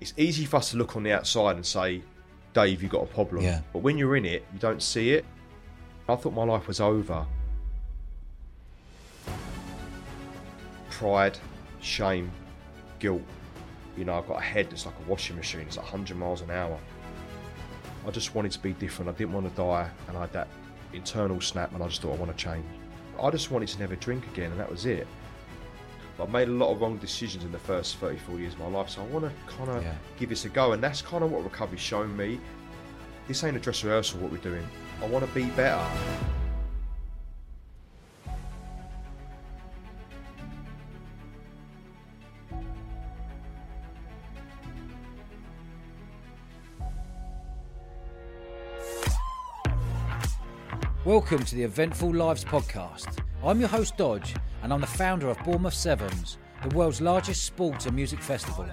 it's easy for us to look on the outside and say, Dave, you've got a problem. Yeah. But when you're in it, you don't see it. I thought my life was over. Pride, shame, guilt. You know, I've got a head that's like a washing machine, it's like 100 miles an hour. I just wanted to be different. I didn't want to die, and I had that internal snap, and I just thought I want to change. I just wanted to never drink again, and that was it. But I made a lot of wrong decisions in the first 34 years of my life, so I want to kind of Yeah. give this a go, and that's kind of what recovery's shown me. This ain't a dress rehearsal, what we're doing. I want to be better. Welcome to the Eventful Lives podcast. I'm your host Dodge, and I'm the founder of Bournemouth Sevens, the world's largest sport and music festival.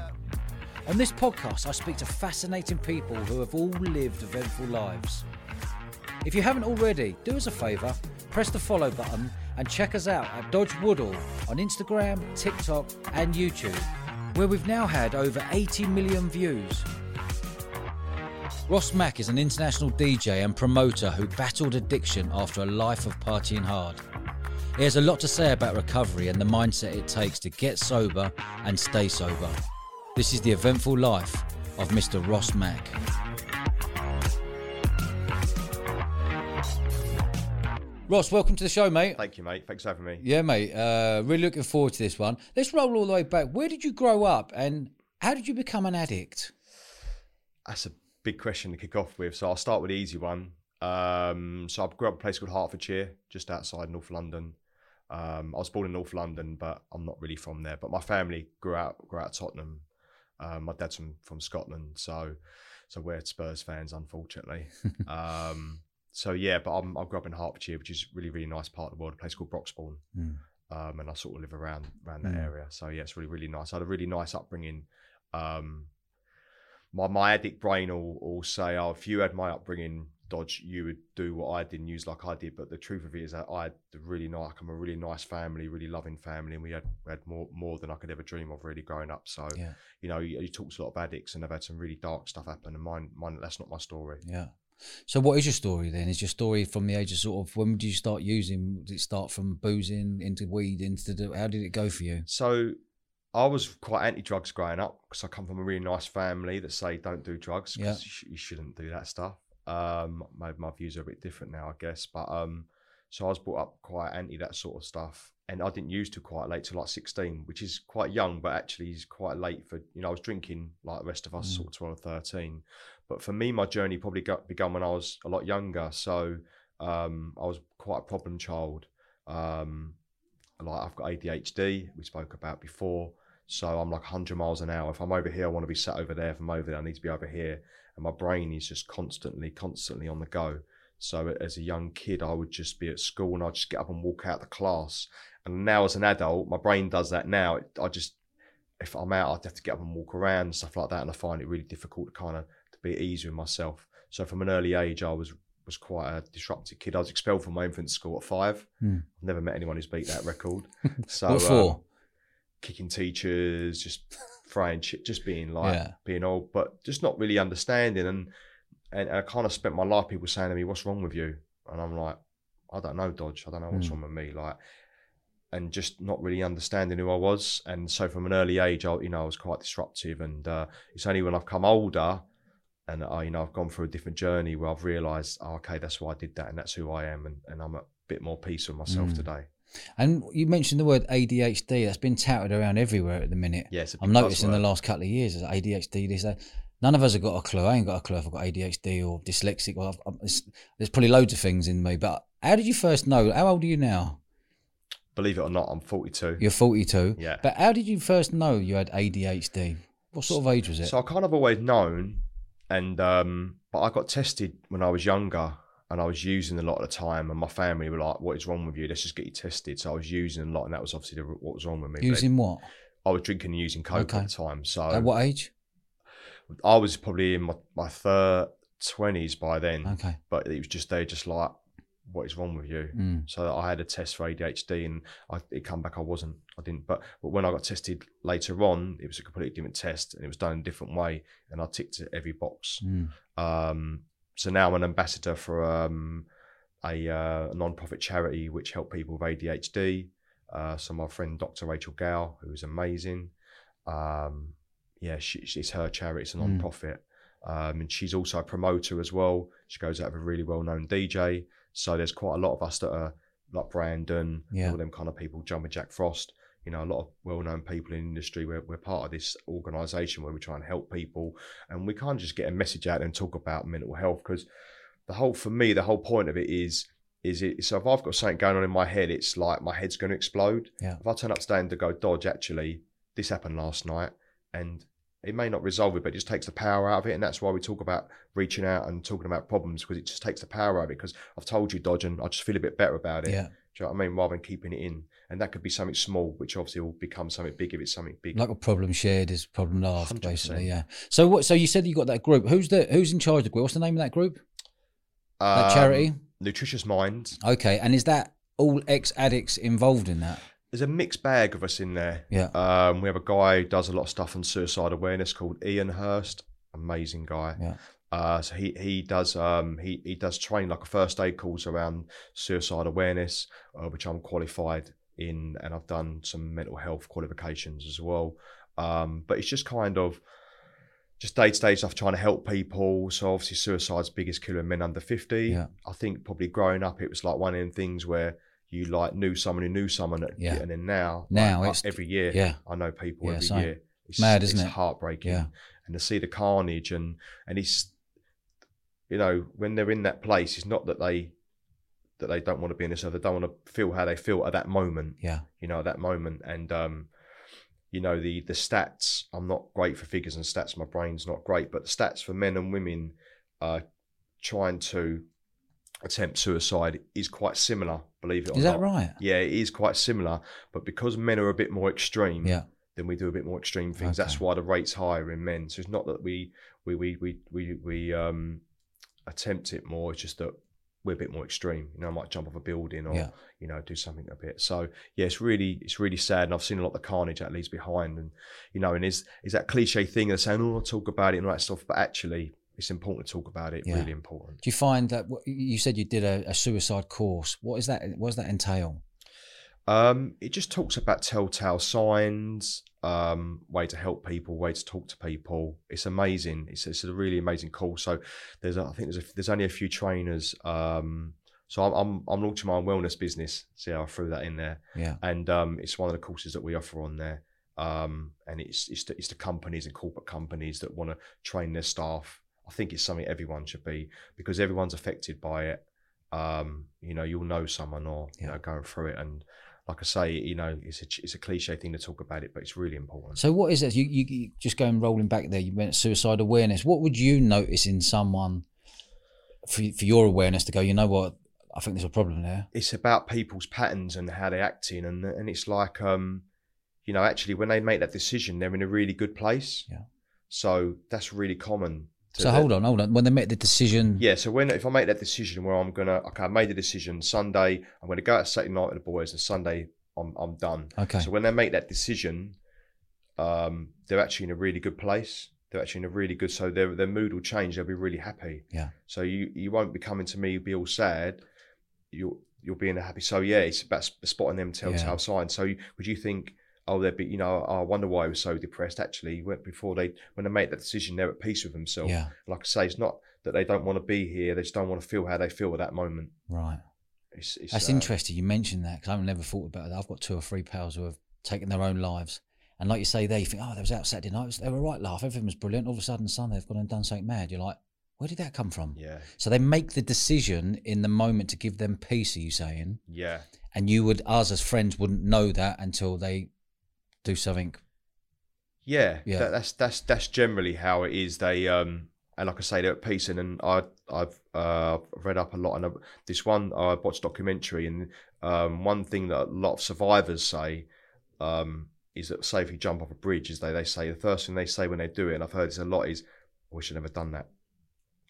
On this podcast, I speak to fascinating people who have all lived eventful lives. If you haven't already, do us a favour, press the follow button, and check us out at Dodge Woodall on Instagram, TikTok, and YouTube, where we've now had over 80 million views. Ross Mac is an international DJ and promoter who battled addiction after a life of partying hard. He has a lot to say about recovery and the mindset it takes to get sober and stay sober. This is the eventful life of Mr. Ross Mac. Ross, welcome to the show, mate. Thank you, mate. Thanks for having me. Yeah, mate. Uh, really looking forward to this one. Let's roll all the way back. Where did you grow up and how did you become an addict? That's a big question to kick off with. So I'll start with the easy one. Um, so I grew up in a place called Hertfordshire, just outside North London. Um, I was born in North London, but I'm not really from there. But my family grew out grew out of Tottenham. Um, my dad's from, from Scotland, so so we're Spurs fans, unfortunately. um, so yeah, but I'm, I grew up in Hertfordshire, which is a really really nice part of the world. A place called Broxbourne, Mm. um, and I sort of live around around that Mm. area. So yeah, it's really really nice. I had a really nice upbringing. Um, my my addict brain will, will say, "Oh, if you had my upbringing, Dodge, you would do what I did use like I did." But the truth of it is that I had really nice, I'm a really nice family, really loving family, and we had we had more more than I could ever dream of really growing up. So Yeah, you know, you, you talk to a lot of addicts, and they've had some really dark stuff happen, and mine mine that's not my story. yeah. So, what is your story then? Is your story from the age of sort of when did you start using? Did it start from boozing into weed? Into the, how did it go for you? So I was quite anti-drugs growing up because I come from a really nice family that say don't do drugs Yeah. because you, sh- you shouldn't do that stuff. Um, my my views are a bit different now, I guess. But um, so I was brought up quite anti that sort of stuff, and I didn't use to quite late till like sixteen, which is quite young, but actually is quite late for you know I was drinking like the rest of us, Mm. sort of twelve or thirteen. But for me, my journey probably got begun when I was a lot younger. So um, I was quite a problem child. Um, like I've got ADHD, we spoke about before. So I'm like 100 miles an hour. If I'm over here, I want to be sat over there. If I'm over there, I need to be over here. And my brain is just constantly, constantly on the go. So as a young kid, I would just be at school and I'd just get up and walk out the class. And now as an adult, my brain does that now. I just, if I'm out, I'd have to get up and walk around and stuff like that. And I find it really difficult to kind of to be at ease with myself. So from an early age, I was was quite a disruptive kid. I was expelled from my infant school at five. Hmm. I've never met anyone who's beat that record. So what um, for? kicking teachers, just throwing shit, just being like Yeah. being old, but just not really understanding. And and I kind of spent my life people saying to me, "What's wrong with you?" And I'm like, "I don't know, Dodge. I don't know what's Mm. wrong with me." Like, and just not really understanding who I was. And so from an early age, I you know I was quite disruptive. And uh, it's only when I've come older. And I, you know, I've gone through a different journey where I've realised, oh, okay, that's why I did that, and that's who I am, and, and I'm a bit more peace with myself Mm. today. And you mentioned the word ADHD. That's been touted around everywhere at the minute. Yes, I'm noticing the last couple of years is ADHD. This, that. None of us have got a clue. I ain't got a clue if I've got ADHD or dyslexic. Or I've, it's, there's probably loads of things in me. But how did you first know? How old are you now? Believe it or not, I'm 42. You're 42. Yeah. But how did you first know you had ADHD? What sort of age was it? So I kind of always known, and um, but I got tested when I was younger, and I was using a lot of the time, and my family were like, "What is wrong with you? Let's just get you tested." So I was using a lot, and that was obviously the, what was wrong with me. Using what? I was drinking and using coke Okay. at the time, so At what age? I was probably in my my third twenties by then. Okay. But it was just they just like what is wrong with you. Mm. So I had a test for ADHD, and I, it come back I wasn't. I didn't. But but when I got tested later on, it was a completely different test, and it was done in a different way, and I ticked every box. Mm. Um, so now I'm an ambassador for um, a, uh, non-profit charity which help people with ADHD. Uh, so my friend Dr. Rachel Gow, who is amazing, um, yeah, she, it's her charity. It's a Mm. non-profit, um, and she's also a promoter as well. She goes out with a really well-known DJ. So there's quite a lot of us that are like Brandon, Yeah. all them kind of people, Jumping Jack Frost. You know, a lot of well-known people in the industry. We're, we're part of this organisation where we try and help people, and we can't just get a message out and talk about mental health because the whole, for me, the whole point of it is, is it. So if I've got something going on in my head, it's like my head's going to explode. Yeah. If I turn up today and to go, Dodge, actually, this happened last night, and it may not resolve it, but it just takes the power out of it. And that's why we talk about reaching out and talking about problems because it just takes the power out of it. Because I've told you, Dodge, and I just feel a bit better about it. Yeah. Do you know what I mean? Rather than keeping it in. And that could be something small, which obviously will become something big if it's something big. Like a problem shared is problem laughed, 100%. basically. Yeah. So what? So you said you got that group. Who's the Who's in charge of the group? What's the name of that group? That Um, charity. Nutritious Minds. Okay. And is that all ex addicts involved in that? There's a mixed bag of us in there. Yeah. Um, we have a guy who does a lot of stuff on suicide awareness called Ian Hurst. Amazing guy. Yeah. Uh, so he he does um he he does train like a first aid course around suicide awareness, uh, which I'm qualified in, and I've done some mental health qualifications as well. Um, but it's just kind of just day to day stuff, trying to help people. So obviously, suicide's biggest killer in men under fifty. Yeah. I think probably growing up, it was like one of the things where you like knew someone who knew someone, Yeah. and then now, Now like, it's- every year, Yeah. I know people Yeah, every same. year. It's Mad, isn't it's it? Heartbreaking. Yeah. And to see the carnage and and it's, you know, when they're in that place, it's not that they that they don't want to be in this, or they don't want to feel how they feel at that moment. Yeah. You know, at that moment, and um, you know the the stats. I'm not great for figures and stats. My brain's not great, but the stats for men and women uh, trying to attempt suicide is quite similar. Believe it or Is not. that right? Yeah, it is quite similar, but because men are a bit more extreme, Yeah. then we do a bit more extreme things. That's why the rate's higher in men. So it's not that we we we we we, we um, attempt it more. It's just that we're a bit more extreme. You know, I might jump off a building or Yeah. you know do something a bit. So yeah, it's really it's really sad, and I've seen a lot of the carnage that leaves behind. And you know, and is is that cliche thing of saying, "Oh, I'll talk about it" and all that stuff, but actually. It's important to talk about it. Yeah. Really important. Do you find that you said you did a, a suicide course? What is that? What does that entail? Um, it just talks about telltale signs, um, way to help people, way to talk to people. It's amazing. It's, it's a really amazing course. So there's, a, I think there's a, there's only a few trainers. Um, so I'm, I'm I'm launching my own wellness business. See how I threw that in there, Yeah. and um, it's one of the courses that we offer on there. Um, and it's it's the, it's the companies and corporate companies that want to train their staff. I think it's something everyone should be because everyone's affected by it. Um, you know, you'll know someone or you know going through it, and like I say, you know, it's a it's a cliche thing to talk about it, but it's really important. So what is it? You, you, you just going rolling back there. You meant suicide awareness. What would you notice in someone for for your awareness to go? You know what? I think there's a problem there. it's about people's patterns and how they're acting, and and it's like um you know actually when they make that decision they're in a really good place Yeah. so that's really common So the- hold on, hold on. When they make the decision, yeah so when if i make that decision where i'm gonna okay i made the decision sunday i'm gonna go out saturday night with the boys and sunday i'm, I'm done. Okay, so when they make that decision um they're actually in a really good place. They're actually in a really good so their their mood will change. They'll be really happy. Yeah. so you you won't be coming to me You'll be all sad. You'll you'll be in a happy. So yeah it's about spotting them telltale Yeah. signs. So you, would you think oh they'd be you know oh, i wonder why he was so depressed actually before they when they make that decision they're at peace with themselves yeah, like i say it's not that they don't want to be here they just don't want to feel how they feel at that moment right. it's, it's That's uh, interesting. You mentioned that because I've never thought about that. I've got two or three pals who have taken their own lives, and like you say, there you think, oh, they was out Saturday night. They were right, laugh. Everything was brilliant. All of a sudden, Sunday they've gone and done something mad. You're like, where did that come from? yeah So they make the decision in the moment to give them peace. Are you saying? yeah And you would, us as friends, wouldn't know that until they do something. Yeah, Yeah. That, that's that's that's generally how it is. They um and like I say, they're at peace. And, and I I've uh read up a lot and this one I watched documentary and um one thing that a lot of survivors say um is that say if you jump off a bridge, is they they say the first thing they say when they do it, and I've heard this a lot is, I wish I never done that.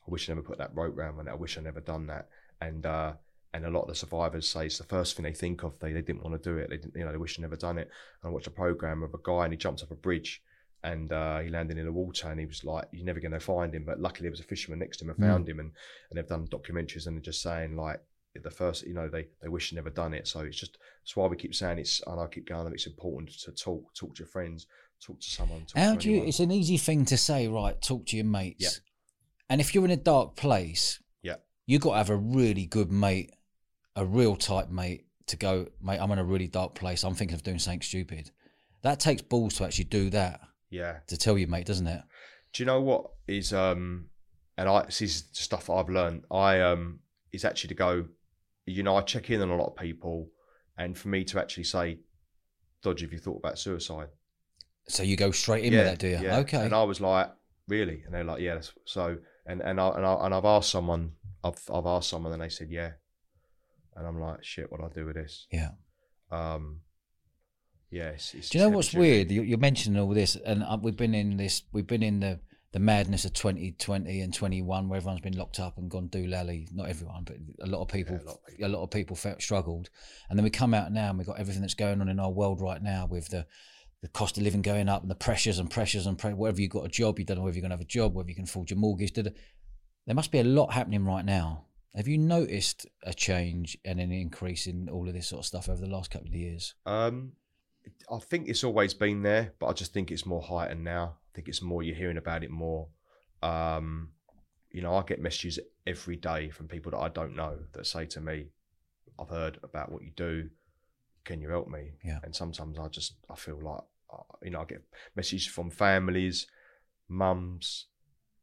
I wish I never put that rope round it. I wish I never done that. And uh and a lot of the survivors say it's the first thing they think of. They they didn't want to do it. They didn't, you know, they wish they'd never done it. And I watched a program of a guy and he jumped off a bridge and uh, he landed in the water and he was like, "You're never going to find him." But luckily, there was a fisherman next to him and Mm. found him. And and they've done documentaries and they're just saying like the first, you know, they they wish they'd never done it. So it's just that's why we keep saying it's and I keep going it's important to talk, talk to your friends, talk to someone. Talk How to do you? It's an easy thing to say, right? Talk to your mates. Yeah. And if you're in a dark place, Yeah. you got to have a really good mate, a real tight mate to go, mate. I'm in a really dark place. I'm thinking of doing something stupid. That takes balls to actually do that. Yeah. To tell your mate, doesn't it? Do you know what is um and I this is stuff I've learned. I um is actually to go, you know, I check in on a lot of people and for me to actually say, Dodge, have you thought about suicide? So you go straight in with that, do you? yeah. Okay. And I was like, really? And they're like, yeah. That's, so and and I and I and I've asked someone, I've I've asked someone, and they said, yeah. And I'm like, shit, what do I do with this? yeah. Um, it's Do you know what's weird? You- You're mentioning all this, and uh, we've been in this. We've been in the the madness of 2020 and 21, where everyone's been locked up and gone doolally. Not everyone, but a lot of people. Yeah, a lot of people. a lot of people felt struggled, and then we come out now and we've got everything that's going on in our world right now with the the cost of living going up and the pressures and pressures and pre- whether you've got a job, you don't know whether you're going to have a job, whether you can afford your mortgage. There must be a lot happening right now. Have you noticed a change and an increase in all of this sort of stuff over the last couple of years? Um, I think it's always been there, but I just think it's more heightened now. I think it's more you're hearing about it more. Um, you know, I get messages every day from people that I don't know that say to me, "I've heard about what you do. Can you help me?" Yeah. And sometimes I just I feel like uh, you know I get messages from families, mums,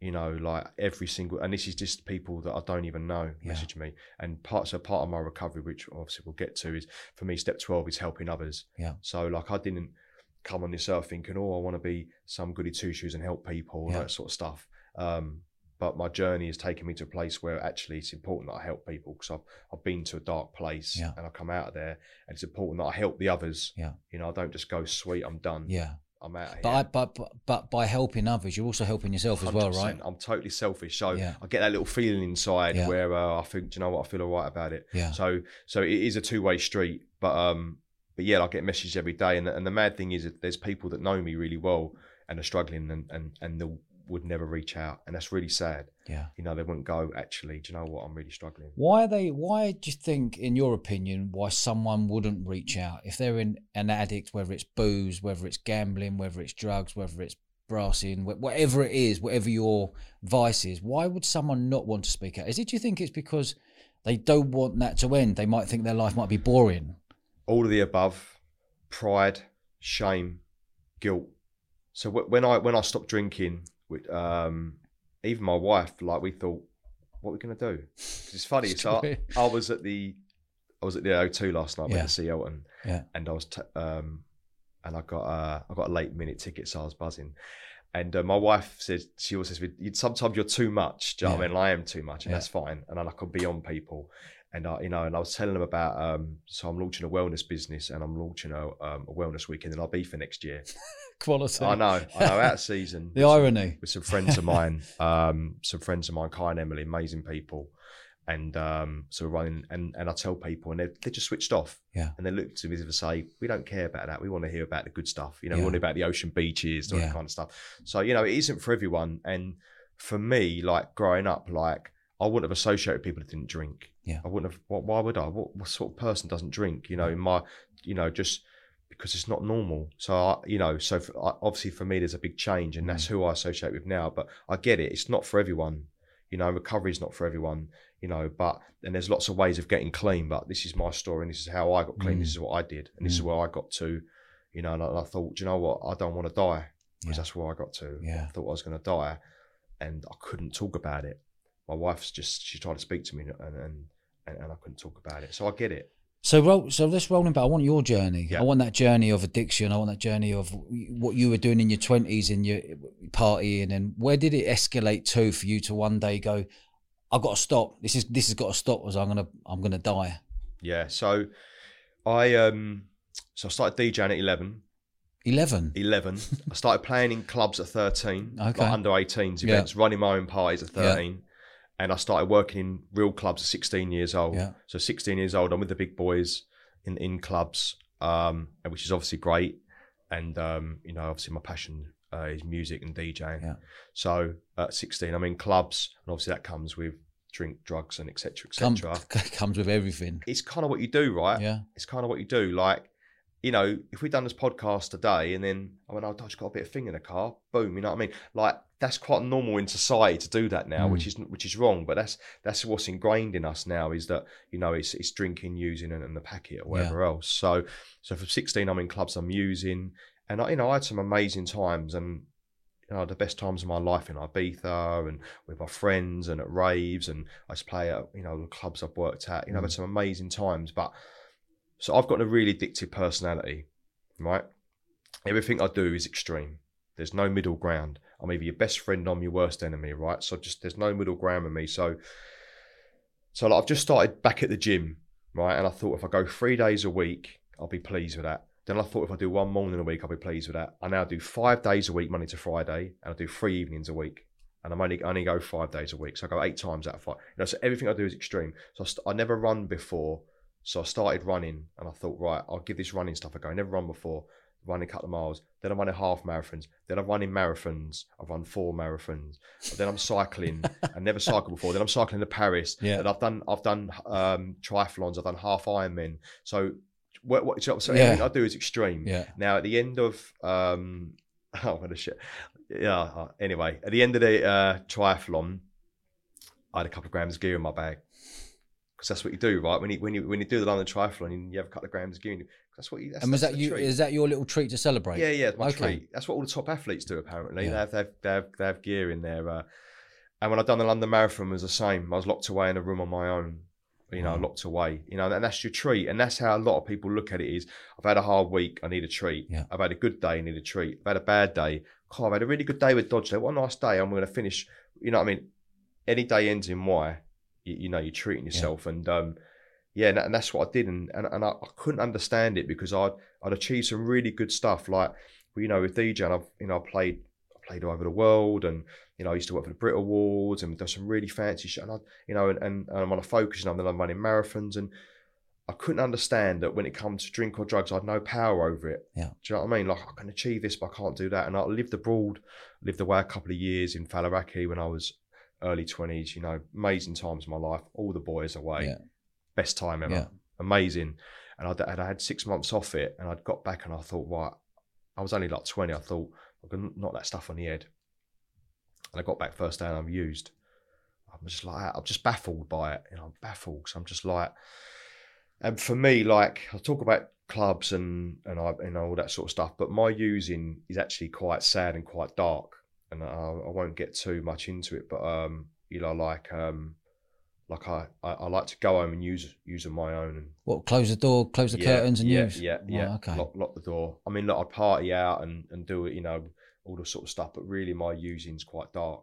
you know, like every single, and this is just people that I don't even know Yeah. message me. And part so part of my recovery, which obviously we'll get to, is for me step twelve is helping others. Yeah. So like I didn't come on this earth thinking, oh, I want to be some goody two shoes and help people, and Yeah. that sort of stuff. Um, but my journey has taken me to a place where actually it's important that I help people because I've I've been to a dark place Yeah. and I come out of there, and it's important that I help the others. Yeah. You know, I don't just go sweet, I'm done. Yeah. I'm out of here. But, I, but but but by helping others, you're also helping yourself as well, right? I'm totally selfish, so Yeah. I get that little feeling inside Yeah. where uh, I think, do you know what, I feel alright about it. Yeah. So, so it is a two way street, but um, but yeah, I get messages every day, and and the mad thing is that there's people that know me really well and are struggling, and and and they would never reach out, and that's really sad. Yeah. You know, they wouldn't go. Actually, do you know what? I'm really struggling. Why are they? Why do you think, in your opinion, why someone wouldn't reach out if they're in an addict, whether it's booze, whether it's gambling, whether it's drugs, whether it's brassing, wh- whatever it is, whatever your vice is? Why would someone not want to speak out? Is it? Do you think it's because they don't want that to end? They might think their life might be boring. all of the above pride shame guilt so when i when i stopped drinking with um even my wife like we thought what are we going to do? it's funny It's so. I, I was at the i was at the o2 last night Yeah. went to see elton Yeah. and i was t- um and i got uh i got a late minute ticket so i was buzzing and uh, my wife says she always says "You- sometimes you're too much do you know what i mean And i am too much and Yeah. that's fine and then i could be on people and I, you know, and I was telling them about. Um, so I'm launching a wellness business, and I'm launching a, um, a wellness weekend in Ibiza next year. Quality. I know, I know, out of season. The irony. with some friends of mine, um, some friends of mine, Kai and Emily, amazing people, and um, so we're running, and and I tell people, and they they just switched off, Yeah. and they look to me as if to say, we don't care about that, we want to hear about the good stuff, you know, Yeah. we want to hear about the ocean beaches, all Yeah. that kind of stuff. So you know, it isn't for everyone, and for me, like growing up, like I wouldn't have associated with people that didn't drink. Yeah. I wouldn't have. Why, why would I? What, what sort of person doesn't drink? You know, in my, you know, just because it's not normal. So I, you know, so for, I- obviously for me, there's a big change, and that's who I associate with now. But I get it; it's not for everyone. You know, recovery is not for everyone. You know, but and there's lots of ways of getting clean. But this is my story, and this is how I got clean. Mm. This is what I did, and this is Mm. where I got to. You know, and I, I thought, you know what? I don't want to die because Yeah. that's where I got to. Yeah. I thought I was going to die, and I couldn't talk about it. My wife's just she tried to speak to me, and and and, and I couldn't talk about it. So I get it. So, roll, so let's roll in back. I want your journey. Yeah. I want that journey of addiction. I want that journey of what you were doing in your twenties and your partying, and where did it escalate to for you to one day go, "I've got to stop. This is this has got to stop, or I'm gonna I'm gonna die." Yeah. So I um so I started DJing at 11. Eleven. 11. I started playing in clubs at 13, Okay. like under 18s Yeah. running my own parties at Yeah. 13. And I started working in real clubs at 16 years old. Yeah. So 16 years old, I'm with the big boys in in clubs, um, and which is obviously great. And um, you know, obviously my passion uh, is music and DJing. Yeah. So at 16, I'm in clubs, and obviously that comes with drink, drugs, and etc. Come, etc. comes with everything. It's kind of what you do, right? Yeah. It's kind of what you do. Like, you know, if we'd done this podcast today and then I went, oh, I've got a bit of thing in the car, boom, you know what I mean? Like, that's quite normal in society to do that now, Mm. which is which is wrong. But that's that's what's ingrained in us now is that you know it's it's drinking, using, and, and the packet or whatever else. So so from sixteen, I'm in clubs, I'm using, and I you know I had some amazing times and. You know, the best times of my life in Ibiza and with my friends and at raves and I just play at you know the clubs I've worked at. You know, I've had some amazing times. But so I've got a really addictive personality, right? Everything I do is extreme. There's no middle ground. I'm either your best friend or I'm your worst enemy, right? So just there's no middle ground with me. So so like, I've just started back at the gym, right? And I thought if I go three days a week, I'll be pleased with that. Then I thought if I do one morning a week, I'll be pleased with that. I now do five days a week, Monday to Friday, and I do three evenings a week. And I'm only I only go five days a week, so I go eight times out of five. You know, so everything I do is extreme. So I, st- I never run before, so I started running, and I thought, right, I'll give this running stuff a go. I never run before, running a couple of miles. Then I'm running half marathons. Then I'm running marathons. I've run four marathons. Then I'm cycling. I never cycled before. Then I'm cycling to Paris. Yeah. And I've done I've done um, triathlons. I've done half Ironman. So what, what so so Yeah. everything I do is extreme. Yeah. Now at the end of um, oh what a shit. Yeah. uh, Anyway, at the end of the uh, triathlon, I had a couple of grams of gear in my bag. Because that's what you do, right? When you when you when you do the London Triathlon, you have a couple of grams of gear. in you- That's what you. That's, and was that you? treat. Is that your little treat to celebrate? Yeah, yeah, my Okay. treat. That's what all the top athletes do. Apparently, Yeah. they, have, they have they have they have gear in there. Uh, and when I done the London Marathon, it was the same. I was locked away in a room on my own. You know, Wow. locked away. You know, and that's your treat. And that's how a lot of people look at it: is I've had a hard week, I need a treat. Yeah. I've had a good day, I need a treat. I've had a bad day. God, I've had a really good day with Dodge. What a nice day! I'm going to finish. You know, what I mean, any day ends in Y. You, you know, you're treating yourself, and um, yeah, and, and that's what I did, and and, and I, I couldn't understand it because I'd I'd achieved some really good stuff, like you know with DJ, and I've you know I played I played all over the world, and you know I used to work for the Brit Awards and done some really fancy shit, and I you know and, and, and I'm on a focus, and I'm then I'm running marathons, and I couldn't understand that when it comes to drink or drugs, I had no power over it. Yeah. Do you know what I mean? Like I can achieve this, but I can't do that. And I lived abroad, lived away a couple of years in Faliraki when I was early twenties. You know, amazing times of my life. All the boys away, Yeah. best time ever, Yeah. amazing. And I'd, I'd had six months off it, and I'd got back and I thought, right, I was only like twenty. I thought I'm gonna knock that stuff on the head. And I got back first day and I'm used. I'm just like I'm just baffled by it. You know, I'm baffled. So I'm just like, and for me, like I talk about clubs and and I and all that sort of stuff, but my using is actually quite sad and quite dark, and I, I won't get too much into it. But um, you know, like um, like I, I I like to go home and use use on my own and What? Close the door, close the yeah, curtains, and yeah, use. Yeah, yeah, Right, okay. Lock, lock the door. I mean, look, I'd party out and, and do it, you know, all the sort of stuff, but really my using's quite dark.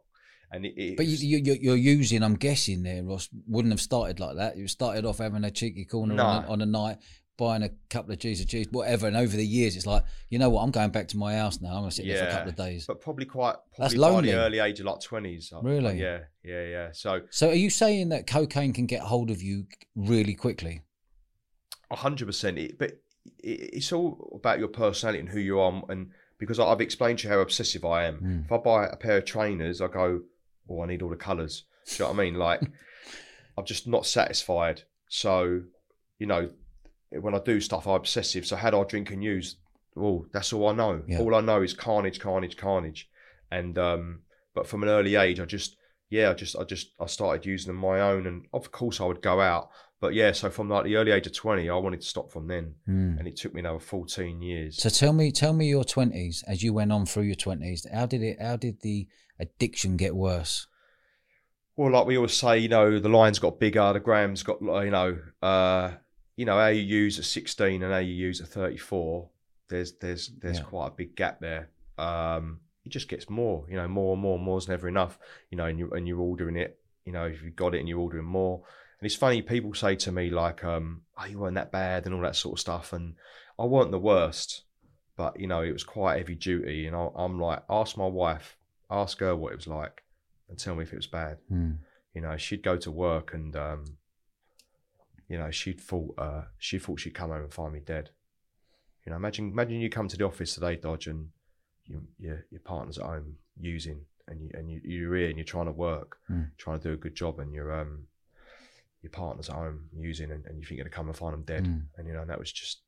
And it, But you, you, you- you're using, I'm guessing there, Ross, wouldn't have started like that. You started off having a cheeky corner on, a, on a night, buying a couple of G's of cheese, whatever. And over the years, it's like, you know what, I'm going back to my house now. I'm going to sit there for a couple of days. but probably quite That's probably by lonely. the early age of like twenties. Really? Yeah, yeah, yeah. So So are you saying that cocaine can get hold of you really quickly? a hundred percent. It, but it, it's all about your personality and who you are. And because I've explained to you how obsessive I am. Mm. If I buy a pair of trainers, I go, "Oh, I need all the colours." Do you know what I mean? Like, I'm just not satisfied. So, you know, when I do stuff, I'm obsessive. So, how do I drink and use? Well, that's all I know. Yeah. All I know is carnage, carnage, carnage. And um, but from an early age, I just yeah, I just I just I started using them my own, and of course I would go out. But yeah, so from like the early age of twenty, I wanted to stop from then, Mm. and it took me another fourteen years. So tell me, tell me your twenties as you went on through your twenties. How did it? How did the addiction get worse? Well, like we always say, you know, the line's got bigger, the grams got, you know, uh, you know, how you use at 16 and how you use at 34. There's, there's, there's Yeah. quite a big gap there. Um, it just gets more, you know, more and more and more is never enough, you know, and you and you're ordering it, you know, if you've got it and you're ordering more. And it's funny, people say to me like, um, "Oh, you weren't that bad" and all that sort of stuff, and I weren't the worst, but you know, it was quite heavy duty, and I, I'm like, ask my wife, ask her what it was like, and tell me if it was bad Mm. You know, she'd go to work and um, you know, she'd thought uh, she thought she'd come home and find me dead. You know, imagine imagine you come to the office today, Dodge, and you, your your partner's at home using, and you and you, you're here and you're trying to work, Mm. trying to do a good job, and you're um your partner's at home using, and, and you think you're gonna come and find them dead, Mm. and you know, and that was just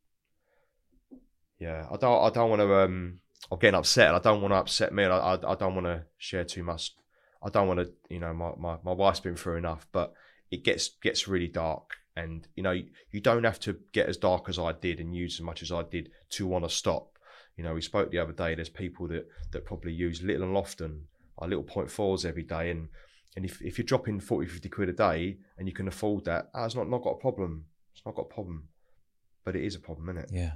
yeah. I don't I don't want to um I'm getting upset, and I don't want to upset me, I I, I don't want to share too much. I don't want to, you know, my, my, my wife's been through enough, but it gets gets really dark, and you know, you, don't have to get as dark as I did and use as much as I did to want to stop. You know, we spoke the other day. There's people that that probably use little and often, like little point fours every day, and and if, if you're dropping 40, 50 quid a day and you can afford that, ah, it's not not got a problem. It's not got a problem, but it is a problem, isn't it? Yeah.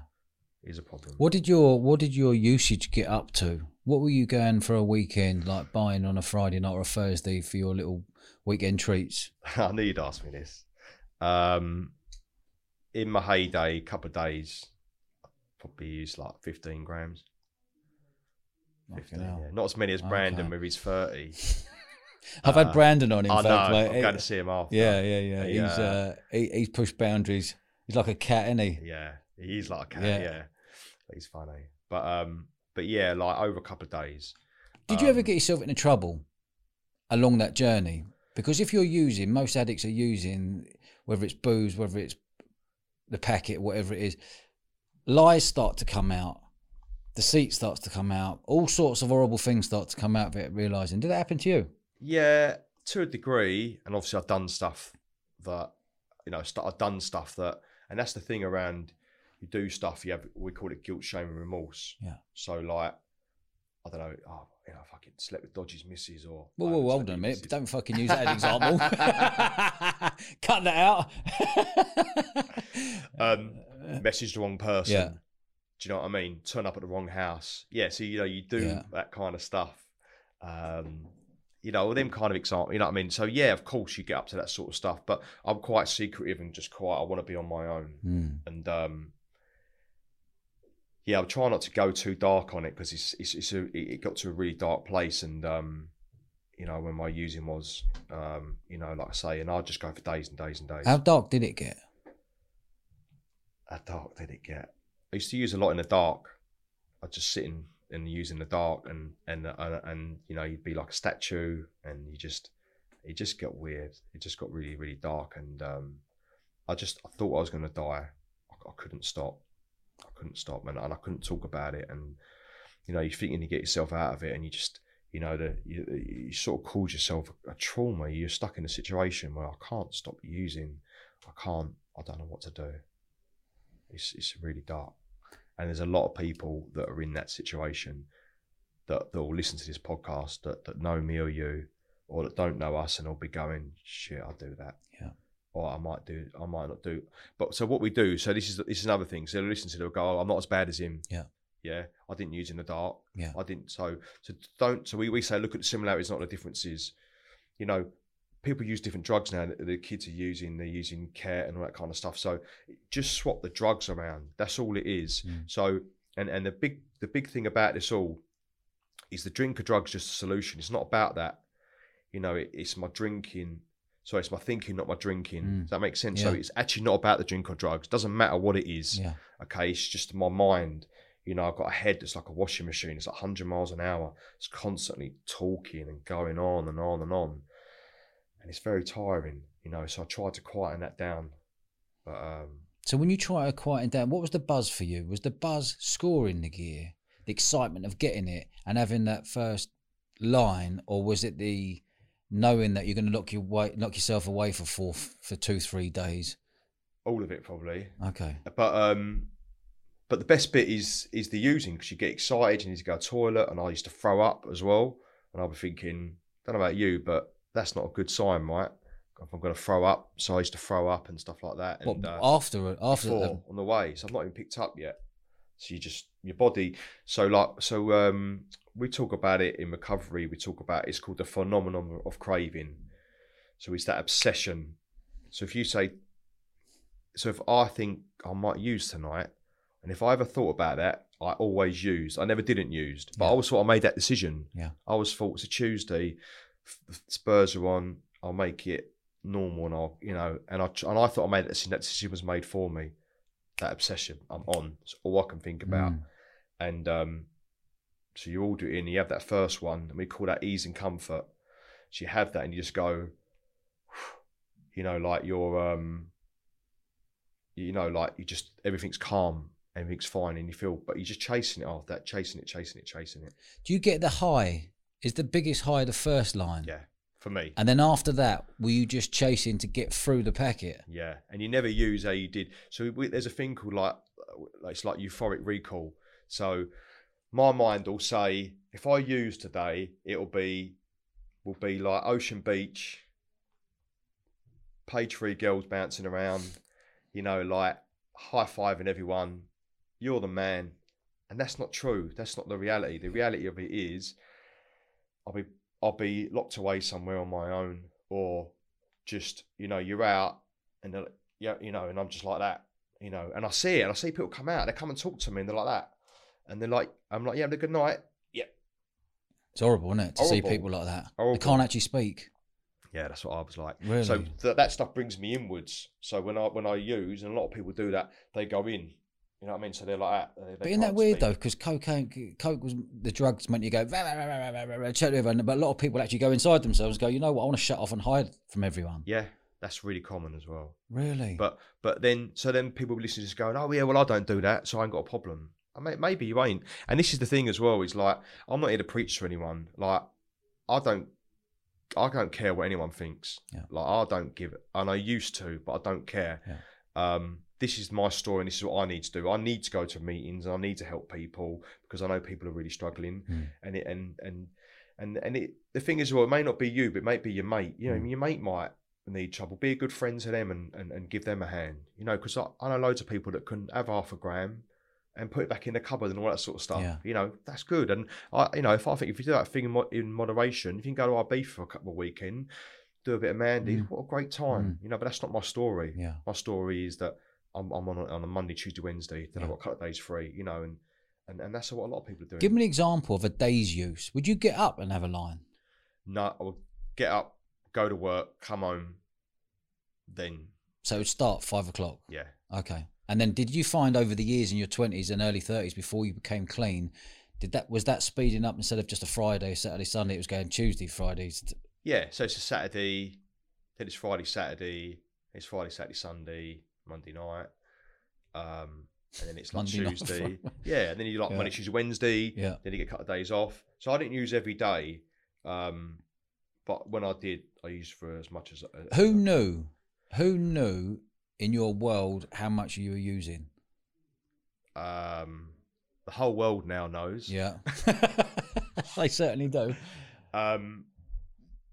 Is a problem. What did your What did your usage get up to? What were you going for a weekend, like buying on a Friday night or a Thursday for your little weekend treats? I knew you'd ask me this. Um, in my heyday, a couple of days, I probably used like 15 grams. 15, yeah. Not as many as Brandon Okay. with his 30. I've Uh, had Brandon on. In I know, fact, like, I'm going to see him after. yeah, yeah, yeah. He, He's uh, uh, he, he's pushed boundaries. He's like a cat, isn't he? Yeah, he's like a cat, Yeah. yeah. He's funny. But um, but yeah, like over a couple of days. Did you ever Um, get yourself into trouble along that journey? Because if you're using, most addicts are using, whether it's booze, whether it's the packet, whatever it is, lies start to come out, deceit starts to come out, all sorts of horrible things start to come out of it. Realizing, did that happen to you? Yeah, to a degree, and obviously I've done stuff that you know, I've done stuff that, and that's the thing around you do stuff. You have we call it guilt, shame, and remorse. Yeah. So like, I don't know. Oh, you know, I fucking slept with Dodge's missus, or Whoa, whoa, haven't hold on a minute! Don't fucking use that as an example. Cut that out. um, message the wrong person. Yeah. Do you know what I mean? Turn up at the wrong house. Yeah. So you know you do Yeah. that kind of stuff. Um, you know, all them kind of examples. You know what I mean? So yeah, of course you get up to that sort of stuff, but I'm quite secretive and just quite. I want to be on my own, Hmm. and um, yeah, I'm trying not to go too dark on it because it's it's, it's a, it got to a really dark place, and um, you know when my using was, um, you know, like I say, and I'd just go for days and days and days. How dark did it get? How dark did it get? I used to use a lot in the dark. I'd just sit in and use in the dark, and and and, and you know you'd be like a statue, and you just it just got weird. It just got really really dark, and um, I just I thought I was going to die. I, I couldn't stop. I couldn't stop, and, and I couldn't talk about it. And you know, you're thinking you get yourself out of it, and you just you know the you, you sort of cause yourself a trauma. You're stuck in a situation where I can't stop using. I can't. I don't know what to do. It's it's really dark, and there's a lot of people that are in that situation that that will listen to this podcast that that know me or you, or that don't know us, and will be going, "Shit, I'll do that." Yeah. Or I might do. I might not do. But so what we do. So this is this is another thing. So listen to they'll go, oh, "I'm not as bad as him." Yeah. Yeah. I didn't use in the dark. Yeah. I didn't. So so don't. So we, we say look at the similarities, not the differences. You know, people use different drugs now. that The kids are using. They're using care and all that kind of stuff. So just swap the drugs around. That's all it is. Mm. So and and the big the big thing about this all is the drink of drugs just a solution. It's not about that. You know, it, it's my drinking. So it's my thinking, not my drinking. Mm. Does that make sense? So it's actually not about the drink or drugs. Doesn't matter what it is Yeah. okay it's just my mind you know i've got a head that's like a washing machine it's like 100 miles an hour it's constantly talking and going on and on and on and it's very tiring you know so i tried to quieten that down but um So when you try to quieten down, what was the buzz for you? Was the buzz scoring the gear, the excitement of getting it and having that first line, or was it the knowing that you're going to lock your way, knock yourself away for four, for two, three days? all of it probably Okay. but um but the best bit is is the using because you get excited you need to go to the toilet and i used to throw up as well and i'll be thinking don't know about you but that's not a good sign right if i'm going to throw up so i used to throw up and stuff like that What uh, after after before on the way, so I've not even picked up yet. So you just your body. So like so, um, we talk about it in recovery. We talk about it's called the phenomenon of craving. So it's that obsession. So if you say, so if I think I might use tonight, and if I ever thought about that, I always used. I never didn't used, but I Yeah. always thought I made that decision. Yeah. I always thought it's a Tuesday. Spurs are on. I'll make it normal, and I'll you know, and I and I thought I made that decision. That decision was made for me. That obsession, I'm on. It's all I can think about. Mm. And um, so you all do it in. You have that first one, and we call that ease and comfort. So you have that, and you just go, you know, like you're, um, you know, like you just everything's calm, everything's fine, and you feel, but you're just chasing it after that, chasing it, chasing it, chasing it. Do you get the high? Is the biggest high the first line? Yeah, for me. And then after that, were you just chasing to get through the packet? Yeah, and you never use how you did. So we, there's a thing called like, like it's like euphoric recall. So my mind will say if I use today, it'll be will be like Ocean Beach, page three girls bouncing around, you know, like high fiving everyone. You're the man, and that's not true. That's not the reality. The reality of it is, I'll be I'll be locked away somewhere on my own, or just you know you're out and yeah you know, and I'm just like that, you know, and I see it, and I see people come out, they come and talk to me, and they're like that, and they're like, I'm like, yeah, have a good night, yeah, It's horrible, isn't it, to see people like that? Horrible. They can't actually speak. yeah, that's what I was like. Really? So th- that stuff brings me inwards. So when I when I use, and a lot of people do that, they go in. You know what I mean? So they're like that. They, they But isn't that weird speak. though? Because cocaine, coke was the drugs meant you go, "Rah, rah, rah, rah, rah, rah, rah," everyone. But a lot of people actually go inside themselves, and go, you know what? I want to shut off and hide from everyone. Yeah, that's really common as well. Really? But but then so then people will be listening just going, oh yeah, well I don't do that, so I ain't got a problem. I mean, maybe you ain't. And this is the thing as well. Is like I'm not here to preach to anyone. Like I don't. I don't care what anyone thinks. Yeah. Like I don't give, and I used to, but I don't care. Um, this is my story, and this is what I need to do. I need to go to meetings, and I need to help people because I know people are really struggling. Mm. And it and and and and it. The thing is, well, it may not be you, but it might be your mate. You know, Mm. your mate might need trouble. Be a good friend to them and, and, and give them a hand. You know, because I, I know loads of people that can have half a gram and put it back in the cupboard and all that sort of stuff. Yeah. You know, that's good. And I, you know, if I think if you do that thing in, mo- in moderation, if you can go to our beef for a couple of weekend, do a bit of Mandy's, Mm. what a great time. You know, but that's not my story. yeah. My story is that I'm, I'm on a, on a Monday, Tuesday, Wednesday. Then I've Yeah. got a couple of days free. You know, and and, and that's what a lot of people are doing. Give me an example of a day's use. Would you get up and have a line? no, I would get up, go to work, come home, then So it would start five o'clock. yeah. Okay. And then did you find over the years in your twenties and early thirties before you became clean, did that was that speeding up instead of just a Friday, Saturday, Sunday, it was going Tuesday, Fridays. Yeah, so it's a Saturday, then it's Friday, Saturday, it's Friday, Saturday, Sunday, Monday night, um, and then it's like Monday Tuesday. Yeah, and then you like Yeah. Monday, Tuesday, Wednesday. Yeah. Then you get a couple of days off. So I didn't use every day, um, but when I did, I used for as much as. as Who knew? Who knew in your world how much you were using? Um, the whole world now knows. Yeah. they certainly do. Um,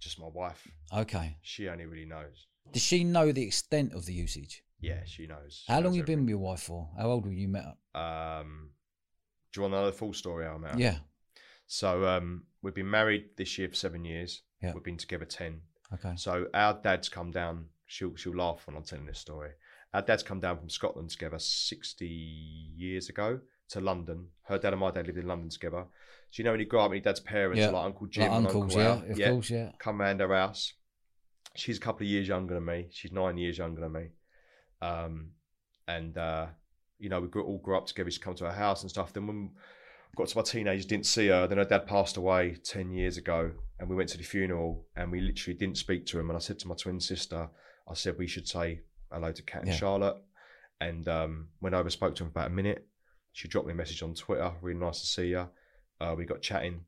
just my wife. Okay. She only really knows. Does she know the extent of the usage? Yeah, she knows. She How long knows you been with your wife for? How old were you met? up? Um, do you want to know the full story, how I met her? Yeah. So um, we've been married this year for seven years. Yeah. We've been together ten. Okay. So our dads come down. She'll she'll laugh when I'm telling this story. Our dads come down from Scotland together sixty years ago to London. Her dad and my dad lived in London together. So you know when you grow up, and your dad's parents Yeah. are like Uncle Jim, Like and uncles, Uncle yeah, of yeah. course, yeah. Come round our house. She's a couple of years younger than me. She's nine years younger than me. Um, and uh, you know we grew, all grew up together. She'd come to our house and stuff. Then when got to my teenage, didn't see her. Then her dad passed away ten years ago, and we went to the funeral, and we literally didn't speak to him. And I said to my twin sister, I said we should say hello to Kat and Yeah. Charlotte. And um, went over, spoke to him for about a minute. She dropped me a message on Twitter. Really nice to see you. Uh, we got chatting.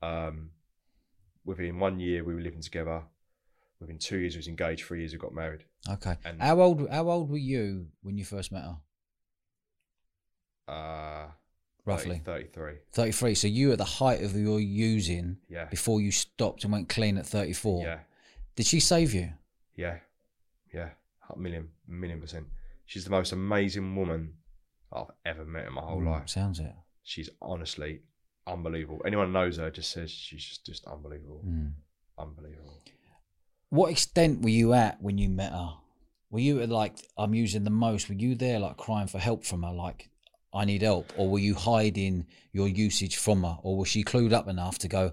Um, within one year, we were living together. Within two years, we was engaged. Three years, we got married. Okay. And- how old how old were you when you first met her? Uh, Roughly. 30, 33. 33. So you were at the height of your using Yeah. before you stopped and went clean at 34. Yeah. Did she save you? Yeah. Yeah. A million, million percent. She's the most amazing woman I've ever met in my whole Mm, life. Sounds it. She's honestly unbelievable. Anyone knows her just says she's just, just unbelievable. Mm. Unbelievable. What extent were you at when you met her? Were you at like, I'm using the most? Were you there like crying for help from her? Like, I need help? Or were you hiding your usage from her? Or was she clued up enough to go,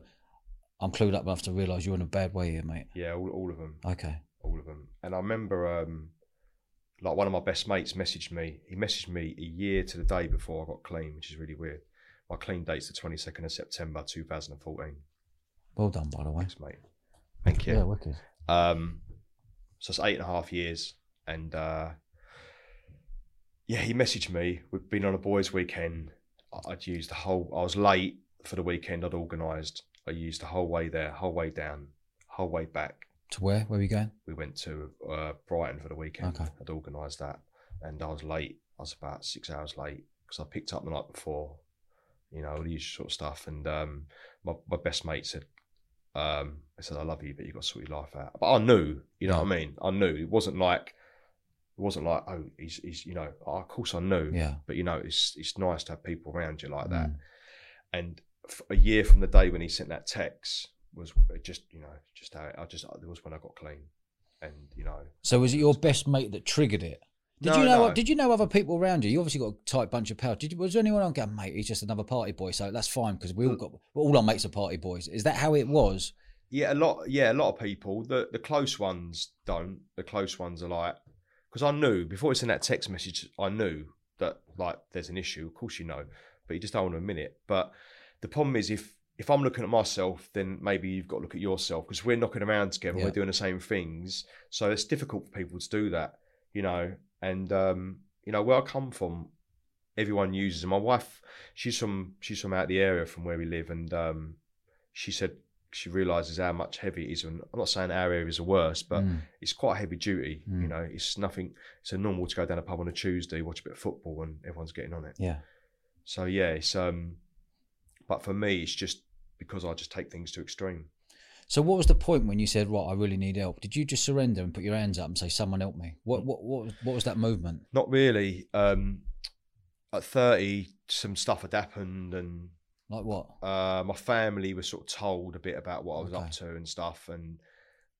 I'm clued up enough to realise you're in a bad way here, mate. Yeah, all, all of them, Okay. all of them. And I remember, um, like one of my best mates messaged me. He messaged me a year to the day before I got clean, which is really weird. My clean date's the 22nd of September 2014. Well done, by the way. Thanks, mate. Thank you. Yeah, wicked. Um, so it's eight and a half years, and uh, yeah, he messaged me. We've been on a boys' weekend. I'd used the whole. I was late for the weekend. I'd organised. I used the whole way there, whole way down, whole way back. To where? Where are you going? We went to uh, Brighton for the weekend. Okay. I'd organised that, and I was late. I was about six hours late because I picked up the night before. You know, all these sort of stuff. And um, my my best mate said, um, I said, I love you, but you've got to sort your life out. But I knew, you know Yeah. what I mean? I knew. It wasn't like, it wasn't like, oh, he's, he's you know, of course I knew. Yeah. But, you know, it's it's nice to have people around you like that. Mm. And f- a year from the day when he sent that text was just, you know, just how I just, it was when I got clean. And, you know, So was it your best mate that triggered it? Did No, you know? no. Did you know other people around you? You obviously got a tight bunch of pals. Did you, was there anyone on going, mate? He's just another party boy, so that's fine because we all got all our mates are party boys. Is that how it was? Yeah, a lot. Yeah, a lot of people. The the close ones don't. The close ones are like, because I knew before he sent that text message, I knew that like there's an issue. Of course you know, but you just don't want to admit it. But the problem is if if I'm looking at myself, then maybe you've got to look at yourself because we're knocking around together. Yeah. We're doing the same things, so it's difficult for people to do that. You know, and um, you know where I come from, everyone uses them. My wife, she's from she's from out the area from where we live, and um, she said she realizes how much heavy it is. And I'm not saying our areas are worse, but Mm. it's quite heavy duty. Mm. You know, it's nothing. It's a normal to go down a pub on a Tuesday, watch a bit of football, and everyone's getting on it. Yeah. So yeah, it's um, but for me, it's just because I just take things to extreme. So what was the point when you said, "Right, I really need help"? Did you just surrender and put your hands up and say, "Someone help me"? What what what was- what was that movement? Not really. Um, at 30, some stuff had happened, and Like what? uh, my family was sort of told a bit about what I was Okay. up to and stuff, and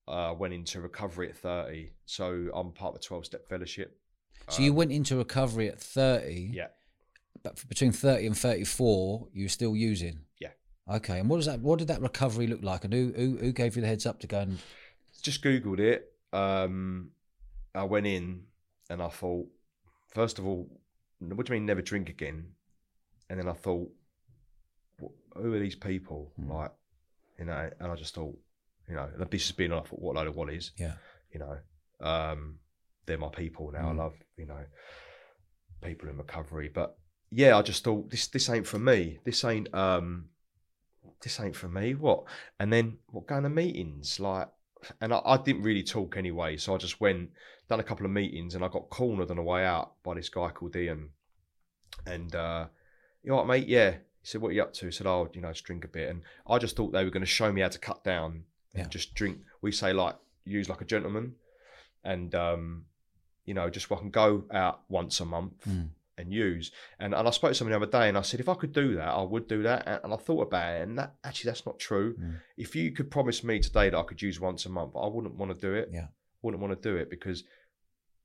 uh, went into recovery at 30. So I'm part of the 12 step fellowship. So you Um, went into recovery at thirty. Yeah. But between thirty and thirty-four, you were still using. Okay. And what does that? What did that recovery look like? And who who, who gave you the heads up to go and? just googled it. Um, I went in and I thought, first of all, what do you mean never drink again? And then I thought, who are these people? Hmm. Like, you know, and I just thought, you know, and this has been, I thought, what load of wallies, Yeah. you know, um, they're my people now. Mm. I love, you know, people in recovery. But yeah, I just thought this this ain't for me. This ain't um this ain't for me. What? And then what going to meetings like and I, I didn't really talk anyway, so I just went, done a couple of meetings and I got cornered on the way out by this guy called Ian. And uh you know what, mate? Yeah. He said, What are you up to? I said, Oh, you know, just drink a bit. And I just thought they were gonna show me how to cut down and Yeah. just drink we say like use like a gentleman and um you know, just I can go out once a month Mm. And use. And and I spoke to someone the other day and I said, if I could do that, I would do that. And, and I thought about it, and that actually that's not true. Mm. If you could promise me today that I could use once a month, I wouldn't want to do it. Yeah. wouldn't want to do it because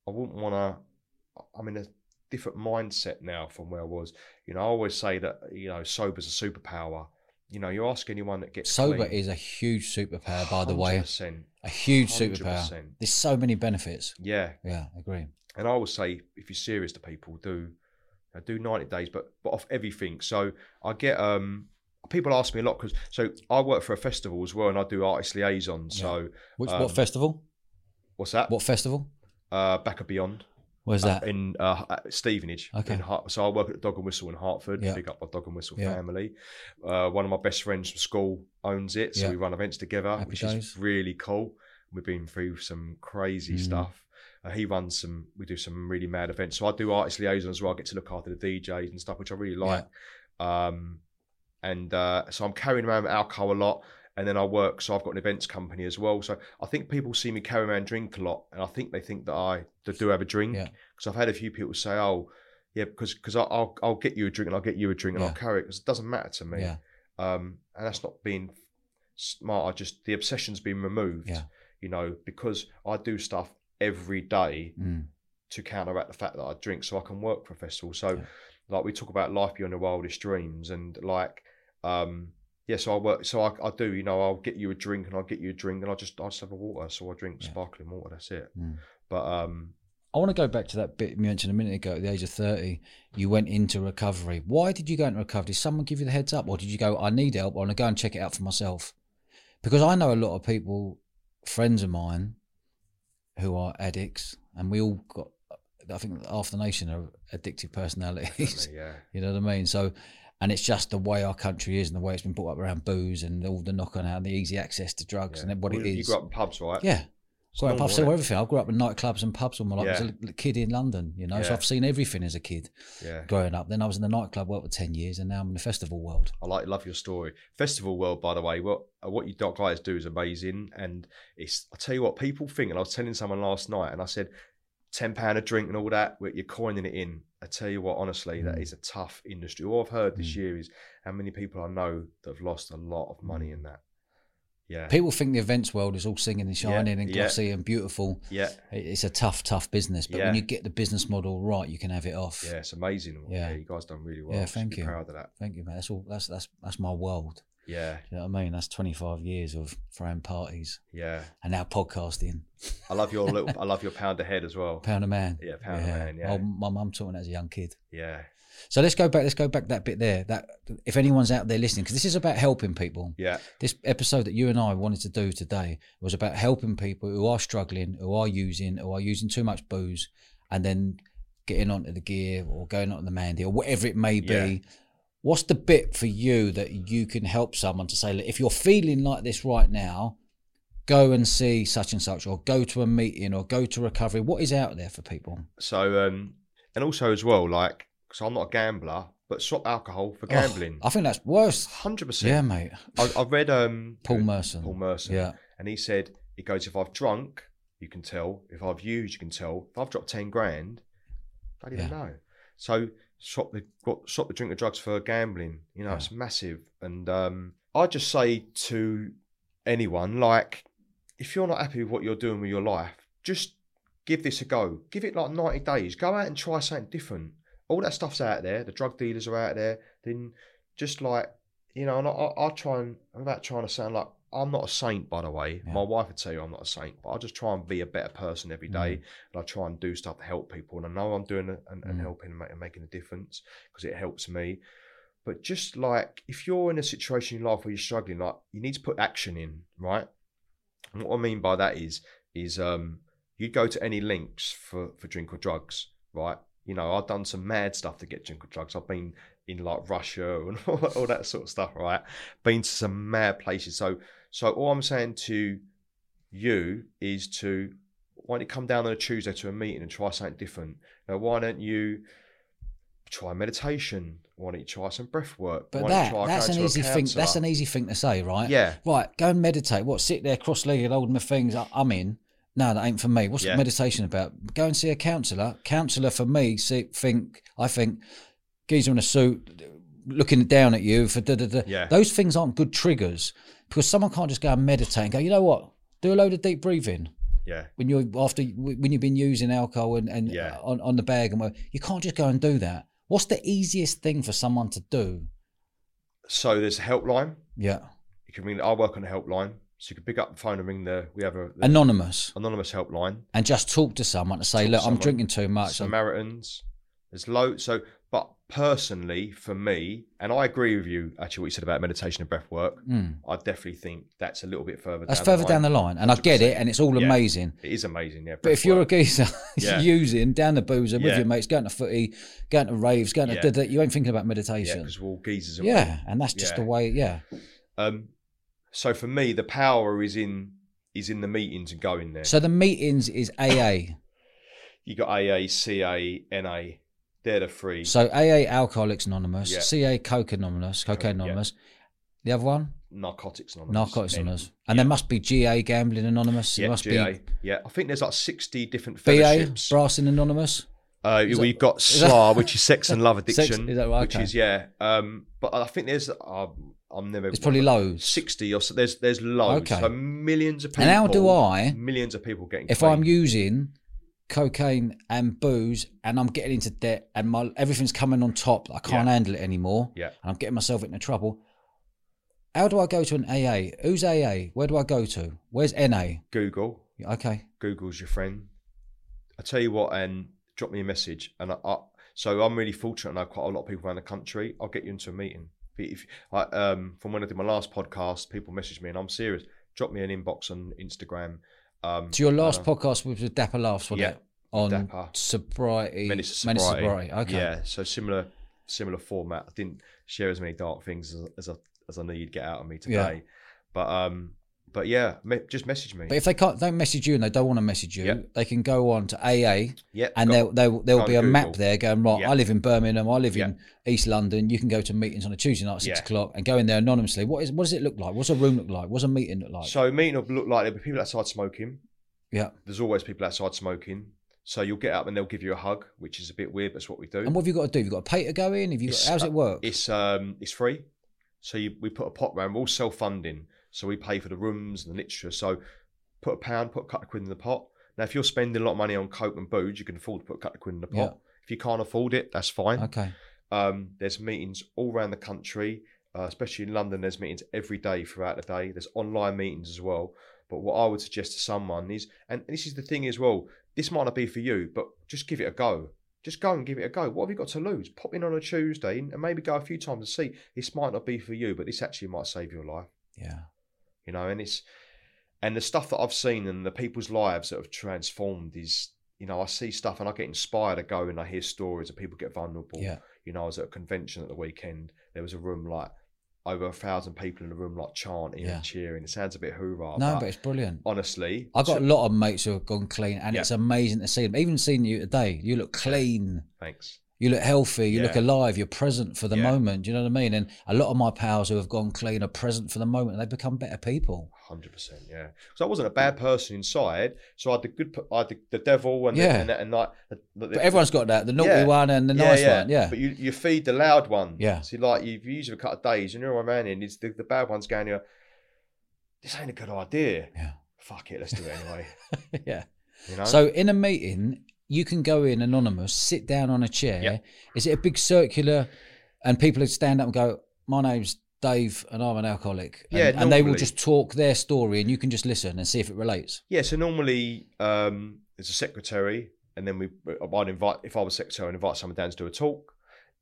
I wouldn't want to. I'm in a different mindset now from where I was. You know, I always say that you know, sober's a superpower. You know, you ask anyone that gets Sober clean, is a huge superpower, by the way. 100%, A huge superpower. 100%. There's so many benefits. Yeah, Yeah, agree. And I always say, if you're serious to people, do uh, do 90 days, but but off everything. So I get um people ask me a lot because so I work for a festival as well, and I do artist liaison. So Which Um, what festival? what's that? What festival? Uh, Back of Beyond Where's uh, that? in uh, Stevenage. Okay. In Hart- so I work at the Dog and Whistle in Hertford. Yeah. Big up my Dog and Whistle Yeah. family. Uh, one of my best friends from school owns it, so Yeah. we run events together, Happy which days. is really cool. We've been through some crazy Mm. stuff. Uh, he runs some. We do some really mad events. So I do artist liaison as well. I get to look after the DJs and stuff, which I really like. Um, and uh, so I'm carrying around alcohol a lot, and then I work. So I've got an events company as well. So I think people see me carry around drink a lot, and I think they think that I do have a drink. Yeah. Because I've had a few people say, "Oh, yeah," because because I'll I'll get you a drink and I'll get you a drink and Yeah. I'll carry it because it doesn't matter to me. Yeah, Um, and that's not being smart. I just the obsession's been removed. Yeah. You know, because I do stuff every day mm. to counteract the fact that I drink, so I can work for a festival. So, Yeah. like we talk about life beyond the wildest dreams, and like, um, yeah, so I work. So I, I do. You know, I'll get you a drink, and I'll get you a drink, and I just I just have a water. So I drink Yeah. sparkling water. That's it. Mm. But um, I want to go back to that bit you mentioned a minute ago. At the age of thirty, you went into recovery. Why did you go into recovery? Did someone give you the heads up, or did you go, "I need help. I want to go and check it out for myself"? Because I know a lot of people, friends of mine, who are addicts, and we all got. I think half the nation are addictive personalities. definitely, yeah, You know what I mean? So, and it's just the way our country is and the way it's been brought up around booze and all the knock on out and the easy access to drugs yeah. and what Well, it You grew up in pubs, right? yeah. It's Grew up in normal, pubs, so everything. I grew up in nightclubs and pubs all my life. I was a kid in London, you know, so I've seen everything as a kid Yeah. growing up. Then I was in the nightclub world for 10 years and now I'm in the festival world. I like love your story. Festival world, by the way, what what you guys do is amazing, and it's I tell you what people think. And I was telling someone last night, and I said ten pound a drink and all that, you're coining it in. I tell you what, honestly, that Mm. is a tough industry. All I've heard this Mm. year is how many people I know that have lost a lot of money in that. Yeah, People think the events world is all singing and shining and yeah. glossy and beautiful. yeah, It's a tough, tough business, but when you get the business model right, you can have it off. yeah. It's amazing. Yeah. Yeah, you guys done really well. Yeah, thank you. Proud of that. Thank you, man. That's all. That's that's that's my world. Yeah, You know what I mean? That's 25 years of throwing parties yeah. and now podcasting. I love your little. I love your pound ahead as well. Pound a man. Yeah, pound a man, yeah. Oh, my mum taught me that as a young kid. Yeah, So let's go back. Let's go back that bit there. That if anyone's out there listening, because this is about helping people. yeah, This episode that you and I wanted to do today was about helping people who are struggling, who are using, who are using too much booze, and then getting onto the gear or going onto the mandy or whatever it may be. Yeah. What's the bit for you that you can help someone to say, look, if you're feeling like this right now, go and see such and such, or go to a meeting, or go to recovery. What is out there for people? So, um, and also as well, like, because I'm not a gambler, but swap alcohol for gambling. Oh, I think that's worse. Hundred percent. Yeah, mate. I, I read um Paul Merson. Paul Merson, Yeah. and he said he goes, if I've drunk, you can tell. If I've used, you can tell. If I've dropped ten grand, I don't even Yeah. know. So swap the got- the drink of drugs for gambling. You know, Yeah. it's massive. And um, I just say to anyone, like, if you're not happy with what you're doing with your life, just give this a go. Give it like 90 days. Go out and try something different. All that stuff's out there. The drug dealers are out there. Then just like, you know, and I, I, I try and, I'm about trying to sound like, I'm not a saint, by the way. Yeah. My wife would tell you I'm not a saint, but I just try and be a better person every day. Mm. And I try and do stuff to help people. And I know I'm doing it and, and Mm. helping and, ma- and making a difference because it helps me. But just like, if you're in a situation in life where you're struggling, like, you need to put action in, right? And what I mean by that is, is um, you go to any links for, for drink or drugs, right? You know, I've done some mad stuff to get drink or drugs. I've been in like Russia and all, all that sort of stuff, right? Been to some mad places. So, so all I'm saying to you is to why don't you come down on a Tuesday to a meeting and try something different? Now, why don't you try meditation? Why don't you try some breath work? But Why don't you that try that's an easy thing. That's an easy thing to say, right? yeah, Right, go and meditate. What? Sit there cross-legged, holding my things. I'm in. No, that ain't for me. What's Yeah. meditation about? Go and see a counsellor. Counsellor for me. See, think. I think. Geezer in a suit, looking down at you for da da da. Yeah. Those things aren't good triggers because someone can't just go and meditate and go. You know what? Do a load of deep breathing yeah, when you're after when you've been using alcohol and, and Yeah. Uh, on, on the bag and whatever. you can't just go and do that. What's the easiest thing for someone to do? So there's a helpline. Yeah, You can ring. I work on a helpline, so you can pick up the phone and ring the. We have a anonymous. anonymous helpline. and just talk to someone to say, Talk look, I'm drinking too much. Samaritans. There's loads. So, personally, for me, and I agree with you. Actually, what you said about meditation and breath work, Mm. I definitely think that's a little bit further. That's down further the down line. the line, and I get it, and it's all Yeah. amazing. It is amazing, yeah. But if you're a geezer Yeah. using down the boozer with your mates, going to footy, going to raves, going to Yeah. da, you ain't thinking about meditation. because we're all geezers. Yeah, and that's just Yeah. the way. Yeah. Um, so for me, the power is in is in the meetings and going there. so the meetings is AA. you got AA, CA, NA. They're the three. so AA Alcoholics Anonymous, Yeah. CA Coke Anonymous, Cocaine yeah. Anonymous. The other one, Narcotics Anonymous. Narcotics Anonymous, and there must be GA Gambling Anonymous. There Yeah, must GA. Yeah, I think there's like 60 different be BA fellowships. Brassing Anonymous. Uh, we've got that- SLA, which is sex and love addiction, is that right? which Okay. is yeah. Um, but I think there's uh, I'm never. It's probably loads. sixty or so. There's there's loads. Okay. So millions of people. And how do I- Millions of people getting. if. I'm using cocaine and booze and I'm getting into debt and my everything's coming on top, I can't Yeah. handle it anymore, Yeah. and I'm getting myself into trouble. How do I go to an AA? Who's AA? Where do I go to? Where's NA? Google. Okay. Google's your friend. I tell you what, and drop me a message. And I, I, so I'm really fortunate. I know quite a lot of people around the country. I'll get you into a meeting. If I, um, from when I did my last podcast, people message me, and I'm serious. Drop me an inbox on Instagram. Um, So your last uh, podcast was with Dapper Laughs, wasn't Yeah, it? On Dapper. sobriety. Menace to to sobriety. sobriety. Okay. Yeah, so similar similar format. I didn't share as many dark things as, as I as I know you'd get out of me today, but um, but yeah, me, just message me. But if they can't, don't message you and they don't want to message you, Yeah. they can go on to AA yeah, and there there there will be a on map there going right. Yeah. I live in Birmingham. I live in East London. You can go to meetings on a Tuesday night at six o'clock and go in there anonymously. What is what does it look like? What's a room look like? What's a meeting look like? so meeting will look like there'll be people outside smoking. yeah. There's always people outside smoking. So you'll get up and they'll give you a hug, which is a bit weird, but it's what we do. And what have you got to do? You've got to pay to go in? Have you got, how's uh, it work? It's um it's free. So you, we put a pot round. We're all self funding. So we pay for the rooms and the literature. So put a pound, put a couple of quid in the pot. Now if you're spending a lot of money on coke and booze, you can afford to put a couple of quid in the pot. Yeah. If you can't afford it, that's fine. Okay. Um, there's meetings all around the country, uh, especially in London. There's meetings every day throughout the day. There's online meetings as well. But what I would suggest to someone is, and this is the thing as well, this might not be for you, but just give it a go. Just go and give it a go. What have you got to lose? Pop in on a Tuesday and maybe go a few times and see. This might not be for you, but this actually might save your life. Yeah. You know, and it's and the stuff that I've seen and the people's lives that have transformed is, you know, I see stuff and I get inspired to go and I hear stories of people get vulnerable. Yeah. You know, I was at a convention at the weekend. There was a room like over a thousand people in a room like chanting Yeah. and cheering. It sounds a bit hoorah. No, but but it's brilliant. honestly, I've got a lot of mates who have gone clean, and Yeah. it's amazing to see them. Even seeing you today, you look clean. thanks. You look healthy. You look alive. You're present for the Yeah. moment. Do you know what I mean? And a lot of my pals who have gone clean are present for the moment. and They become better people. Hundred percent, yeah. So I wasn't a bad person inside. So I had the good, I had the, the devil and Yeah. the, and, like, But everyone's got that. The naughty Yeah. one and the nice one. Yeah. But you, you feed the loud one. Yeah. So like you use it for a couple of days and you're around and it's the, the bad one's going, you this ain't a good idea. Yeah. Fuck it, let's do it anyway. yeah. You know? So in a meeting, you can go in anonymous, sit down on a chair. Yeah. Is it a big circular, and people would stand up and go, "My name's Dave, and I'm an alcoholic." And, Yeah, and they will just talk their story, and you can just listen and see if it relates. yeah, so normally um, there's a secretary and then we I'd invite if I was secretary I'd invite someone down to do a talk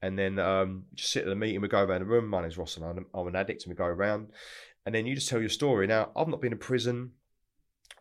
and then um, just sit at the meeting, we go around the room, my name's Ross and I'm, I'm an addict and we go around and then you just tell your story. Now I've not been in prison,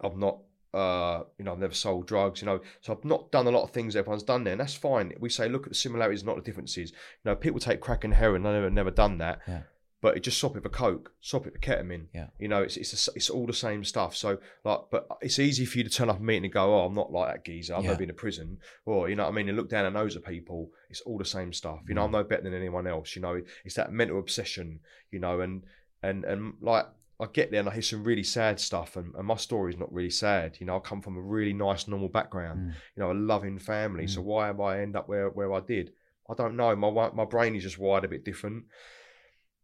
I've not uh, you know, I've never sold drugs, you know, so I've not done a lot of things everyone's done there, and that's fine. We say, look at the similarities, not the differences. You know, people take crack and heroin, I've never, never done that, Yeah. but it just swap it for coke, swap it for ketamine. Yeah. You know, it's it's s- it's all the same stuff. So like, but it's easy for you to turn up a meeting and go, oh, I'm not like that geezer. I've Yeah. never been to prison, or you know what I mean, and look down the nose at people. It's all the same stuff. You know, I'm no better than anyone else. You know, it's that mental obsession. You know, and and and like. I get there and I hear some really sad stuff, and, and my story is not really sad. You know, I come from a really nice, normal background. Mm. You know, a loving family. Mm. So why am I end up where where I did? I don't know. My my brain is just wired a bit different.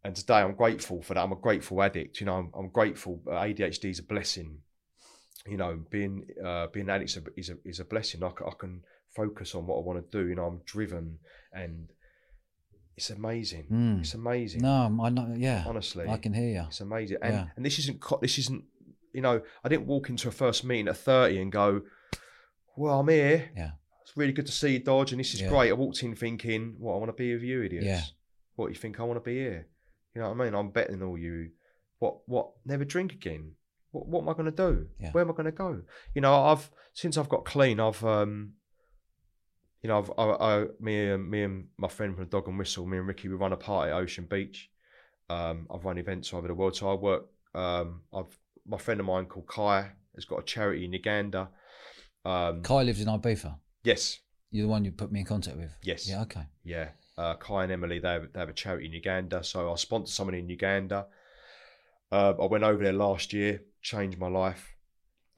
And today I'm grateful for that. I'm a grateful addict. You know, I'm, I'm grateful. Uh, ADHD is a blessing. You know, being uh, being an addict is a, is a is a blessing. I can focus on what I want to do. You know, I'm driven, and it's amazing. Mm. It's amazing. No, I know. Yeah, honestly, I can hear you. it's amazing. And Yeah. and this isn't co- this isn't you know I didn't walk into a first meeting at 30 and go, well I'm here. Yeah. It's really good to see you, Dodge, and this is Yeah. great. I walked in thinking, what I want to be with you, idiots. Yeah. What do you think I want to be here? You know what I mean? I'm betting all you. What what? Never drink again. What what am I going to do? Yeah. Where am I going to go? You know, I've since I've got clean, I've um. You know, I've, I, I, me, and me and my friend from Dog and Whistle, me and Ricky, we run a party at Ocean Beach. Um, I've run events all over the world. So I work. Um, I've my friend of mine called Kai has got a charity in Uganda. Um, Kai lives in Ibiza. yes, You're the one you put me in contact with. Yes. Yeah. Okay. yeah. Uh, Kai and Emily, they have, they have a charity in Uganda. So I sponsor someone in Uganda. Uh, I went over there last year, changed my life.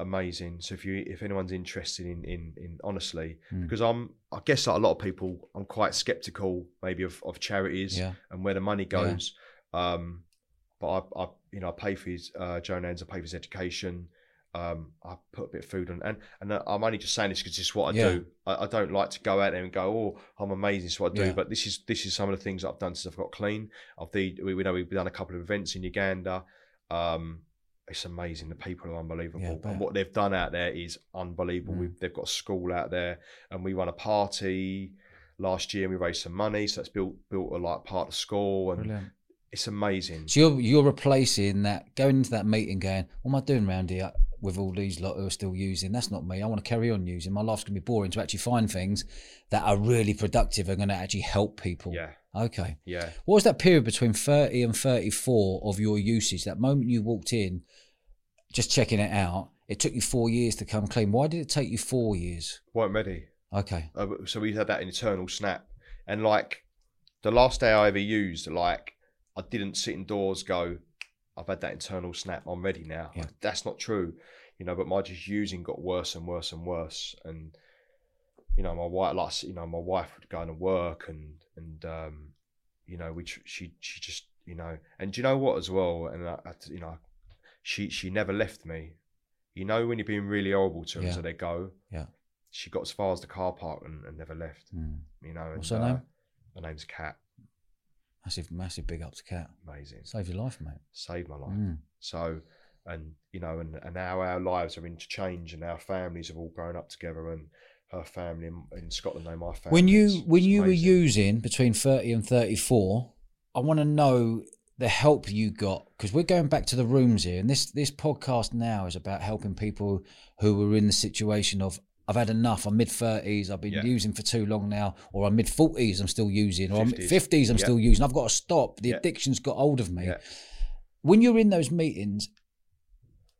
Amazing. So if you if anyone's interested in in, in honestly, Mm. because I'm I guess like a lot of people, I'm quite skeptical maybe of, of charities Yeah. and where the money goes. Um, but I, I you know I pay for his uh, Joe Nans, I pay for his education. Um, I put a bit of food on, and and I'm only just saying this because it's what I Yeah. do. I, I don't like to go out there and go, "Oh, I'm amazing." It's what I do. Yeah. But this is this is some of the things I've done since I've got clean. I've the we, we know we've done a couple of events in Uganda. Um, it's amazing. The people are unbelievable, Yeah, and what they've done out there is unbelievable. Mm. We've, they've got a school out there, and we run a party last year. and We raised some money, so that's built built a like part of the school, and Brilliant. it's amazing. So you're you're replacing that going into that meeting, going, "What am I doing around here with all these lot who are still using? That's not me. I want to carry on using. My life's gonna be boring to actually find things that are really productive and going to actually help people." Yeah, Okay. yeah. What was that period between thirty and thirty-four of your usage? That moment you walked in, just checking it out. It took you four years to come clean. Why did it take you four years? weren't ready. Okay. Uh, so we had that internal snap, and like the last day I ever used, like I didn't sit indoors go, I've had that internal snap. I'm ready now. Yeah. That's not true, you know. But my just using got worse and worse and worse, and you know my wife, like you know, my wife would go to work, and and um, you know, which she she just you know, and do you know what as well, and I, I you know, she she never left me. You know when you're being really horrible to them, Yeah. so they go. Yeah. She got as far as the car park and, and never left Mm. you know. What's her uh, name? Her name's Kat. Massive, massive big up to Cat. Amazing. Save your life, mate. Saved my life. Mm. So, and you know, and, and now our lives are interchanged, and our families have all grown up together, and her family in, in Scotland know my family. when you It's- when it's you were using between 30 and 34 i want to know the help you got because we're going back to the rooms here and this this podcast now is about helping people who were in the situation of I've had enough. I'm mid 30s. I've been Yeah. using for too long now, or I'm mid 40s. I'm still using, or I'm 50s. 50s. I'm Yeah. still using. I've got to stop. The Yeah. addiction's got hold of me. Yeah. When you're in those meetings,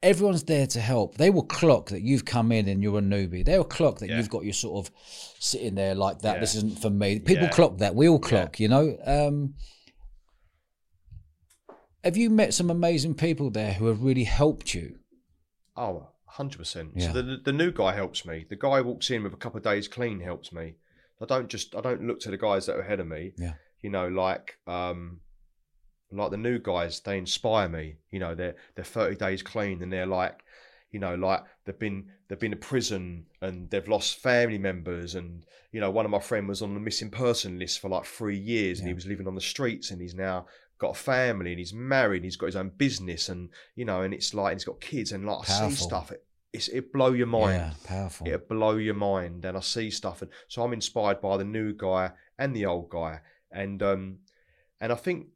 everyone's there to help. They will clock that you've come in and you're a newbie. They will clock that Yeah. you've got your sort of sitting there like that. Yeah. This isn't for me. People Yeah. clock that. We all clock, you know. Um, have you met some amazing people there who have really helped you? Oh, 100%. Yeah. So the, the new guy helps me. The guy walks in with a couple of days clean helps me. I don't just I don't look to the guys that are ahead of me. Yeah. You know, like um like the new guys, they inspire me. You know, they're they're 30 days clean and they're like, you know, like they've been they've been to prison and they've lost family members and you know, one of my friend was on the missing person list for like three years and he was living on the streets and he's now got a family and he's married and he's got his own business and you know, and it's like he's got kids and like I see stuff. It, it's it blow your mind Yeah, powerful. it'll blow your mind and i see stuff and so i'm inspired by the new guy and the old guy and um and i think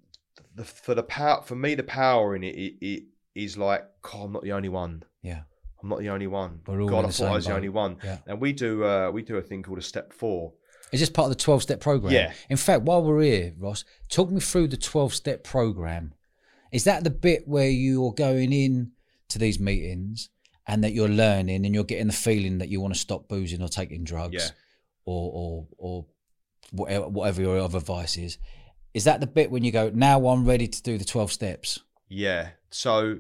the, for the power for me the power in it, it, it is like god i'm not the only one Yeah. i'm not the only one We're all god i the thought i was the only one Yeah. and we do uh we do a thing called a step four Is this part of the 12 step program? Yeah. In fact, while we're here, Ross, talk me through the 12 step program. Is that the bit where you're going in to these meetings and that you're learning and you're getting the feeling that you want to stop boozing or taking drugs Yeah. or, or, or whatever, whatever your other vice is? Is that the bit when you go, now I'm ready to do the 12 steps? yeah so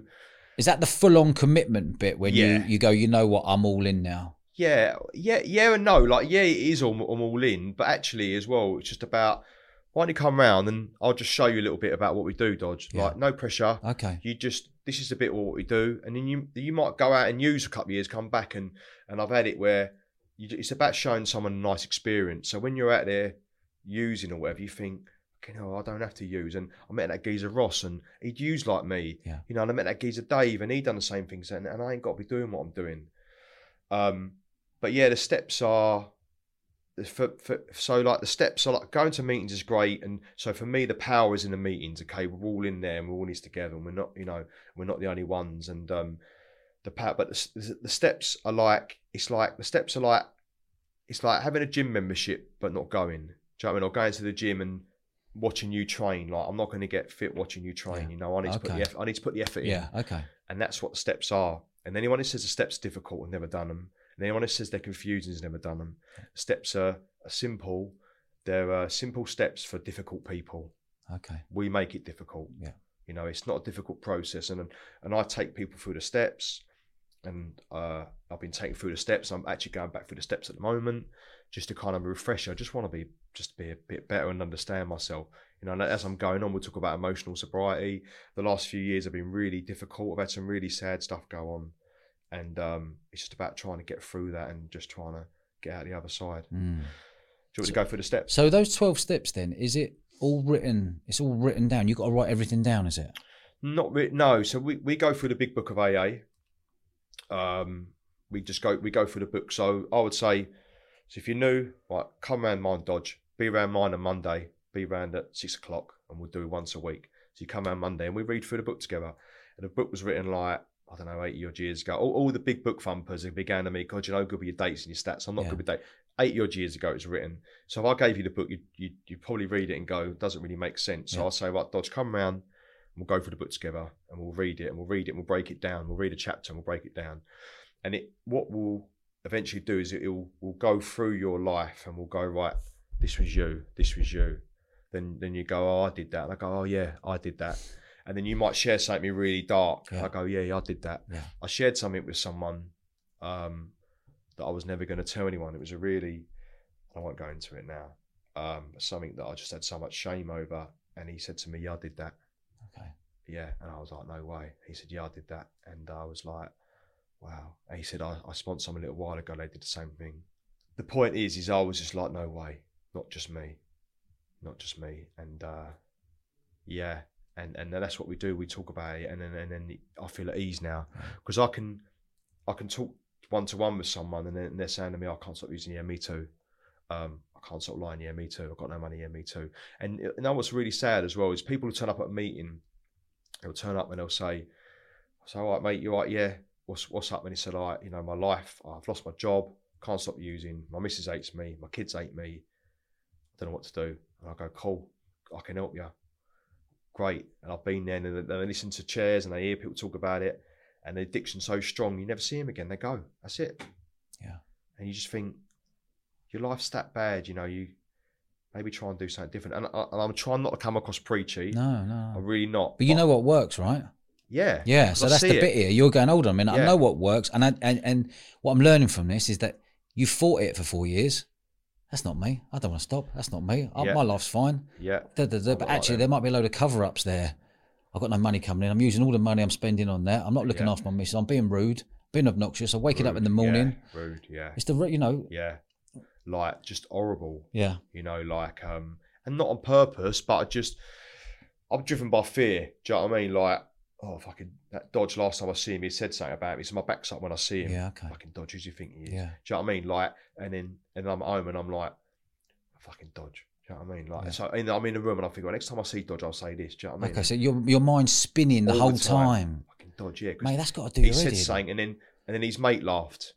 Is that the full on commitment bit when Yeah. you, you go, you know what, I'm all in now? yeah yeah yeah and no like yeah it is all, I'm all in but actually as well it's just about why don't you come round and i'll just show you a little bit about what we do dodge Yeah. like no pressure Okay. you just this is a bit of what we do and then you you might go out and use a couple of years come back and and i've had it where you, it's about showing someone a nice experience so when you're out there using or whatever you think okay know, i don't have to use and i met that geezer ross and he'd use like me. Yeah. you know and i met that geezer dave and he'd done the same things and, and i ain't got to be doing what i'm doing. Um but yeah the steps are for, for, so like the steps are like going to meetings is great and so for me the power is in the meetings okay? We're all in there and we're all in this together and we're not you know we're not the only ones and um the power but the, the steps are like it's like the steps are like it's like having a gym membership but not going. Do you know what I mean? Or going to the gym and watching you train like I'm not going to get fit watching you train Yeah. you know I need to put the effort, I need to put the effort in Yeah. Okay. and that's what the steps are. And anyone who says the steps are difficult has never done them. And anyone who says they're confusing has never done them. Steps are, are simple. They're uh, simple steps for difficult people. Okay. We make it difficult. Yeah. You know, it's not a difficult process. And and I take people through the steps. And uh, I've been taking through the steps. I'm actually going back through the steps at the moment, just to kind of refresh. I just want to be just be a bit better and understand myself. You know, and as I'm going on, we'll talk about emotional sobriety. The last few years have been really difficult. I've had some really sad stuff go on, and um, it's just about trying to get through that and just trying to get out the other side. Mm. Do you want me to go through the steps? So those twelve steps, then, is it all written? It's all written down. You've got to write everything down, is it? Not re- no. So we, we go through the big book of AA. Um, we just go we go through the book. So I would say, so if you're new, right, come around mine Dodge. Be around mine on Monday. Be around at six o'clock, and we'll do it once a week. So you come around Monday, and we read through the book together. And the book was written like I don't know, eighty odd years ago. All, all the big book thumpers have began to me, God, you know, good with your dates and your stats. I'm not Yeah. good with dates. Eighty odd years ago, it was written. So if I gave you the book, you you you probably read it and go, it doesn't really make sense. So Yeah. I'll say, right, Dodge, come round. We'll go through the book together and we'll read it and we'll read it and we'll break it down. We'll read a chapter and we'll break it down. And it what we'll eventually do is it will will go through your life and we'll go, right, this was you, this was you. Then then you go, Oh, I did that. And I go, Oh yeah, I did that. And then you might share something really dark. Yeah. I go, Yeah, yeah, I did that. Yeah. I shared something with someone um, that I was never going to tell anyone. It was a really, I won't go into it now, um, something that I just had so much shame over. And he said to me, Yeah, I did that. Okay. Yeah. And I was like, No way. He said, Yeah, I did that. And I was like, Wow. And he said, I, I sponsored someone a little while ago, they did the same thing. The point is, is I was just like, No way. Not just me. Not just me. And uh, yeah. And, and that's what we do. We talk about it, and then and then I feel at ease now because I can I can talk one to one with someone, and then they're saying to me, "I can't stop using yeah, me too." Um, I can't stop lying, yeah, me too. I've got no money, yeah, me too. And you know what's really sad as well is people who turn up at a meeting, they'll turn up and they'll say, "So, all right, mate, you're right, yeah. What's what's up?" And he said, "All right, you know, my life, I've lost my job, can't stop using. My missus hates me, my kids hate me. I don't know what to do." And I go, "Cool, I can help you." Great, and I've been there, and they, they listen to chairs and they hear people talk about it, and the addiction's so strong, you never see them again. They go, that's it. Yeah. And you just think, your life's that bad, you know. You maybe try and do something different. And, I, and I'm trying not to come across preachy. No, no, I'm really not. But you know what works, right? Yeah, Yeah. So I that's the it. bit here. You're going, hold on a minute. I know what works, and I, and and what I'm learning from this is that you fought it for four years. That's not me. I don't want to stop. That's not me. I- Yeah. My life's fine. Yeah, Da, da, da. But like actually, there might be a load of cover ups there. I've got no money coming in. I'm using all the money I'm spending on that. I'm not looking Yeah. after my missus. I'm being rude, being obnoxious. I'm waking up in the morning. Yeah, rude, yeah, It's the, you know, yeah. Like just horrible. yeah, you know, like um and not on purpose, but I just I'm driven by fear. Do you know what I mean? Like, oh fucking that Dodge last time I see him, he said something about me. So my back's up when I see him. yeah, okay. Fucking Dodge, who do you think he is? Yeah. Do you know what I mean? Like and then and I'm home and I'm like, fucking Dodge. Do you know what I mean? Like Yeah. so I'm in the room and I think, well, next time I see Dodge, I'll say this. Do you know what I mean? Okay, so your your mind's spinning the All whole the time. time. fucking Dodge, yeah. Mate, that's got to do he said something and then and then his mate laughed.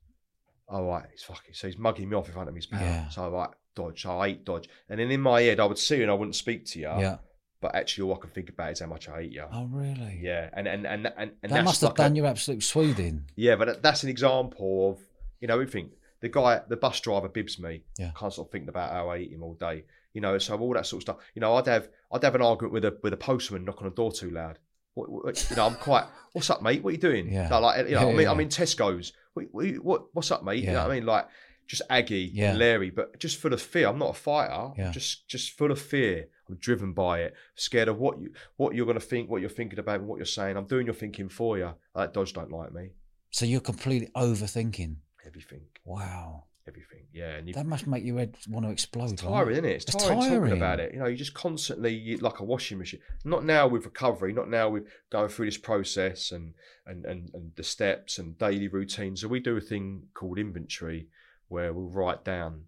All right, he's fucking so he's mugging me off in front of his pal. Yeah. So I'm like, Dodge, so I hate Dodge. And then in my head I would see you and I wouldn't speak to you. Yeah. But actually all I can think about is how much I hate you. Oh, really? Yeah. And and and and, and That that's must have like a- done you absolute swoothing. Yeah, but that's an example of you know, we think the guy the bus driver bibs me. Yeah. Can't stop thinking about how I hate him all day. You know, so all that sort of stuff. You know, I'd have I'd have an argument with a with a postman knocking on the door too loud. What, what, you know, I'm quite. What's up, mate? What are you doing? Yeah. Like, you know, Yeah, I mean, yeah, I'm in Tesco's. What, what, what, what's up, mate? You know Yeah. what I mean? Like, just aggy, Yeah. and Larry, but just full of fear. I'm not a fighter. Yeah. Just, just full of fear. I'm driven by it. Scared of what you, what you're going to think, what you're thinking about, and what you're saying. I'm doing your thinking for you. Like Dodge don't like me. So you're completely overthinking. Everything, Wow. everything. Yeah, and you, That must make your head want to explode. it's right? tiring, isn't it? It's, It's tiring, talking tiring. about it. You know, you just constantly you, like a washing machine. Not now with recovery. Not now with going through this process and and and, and the steps and daily routines. So we do a thing called inventory, where we'll write down.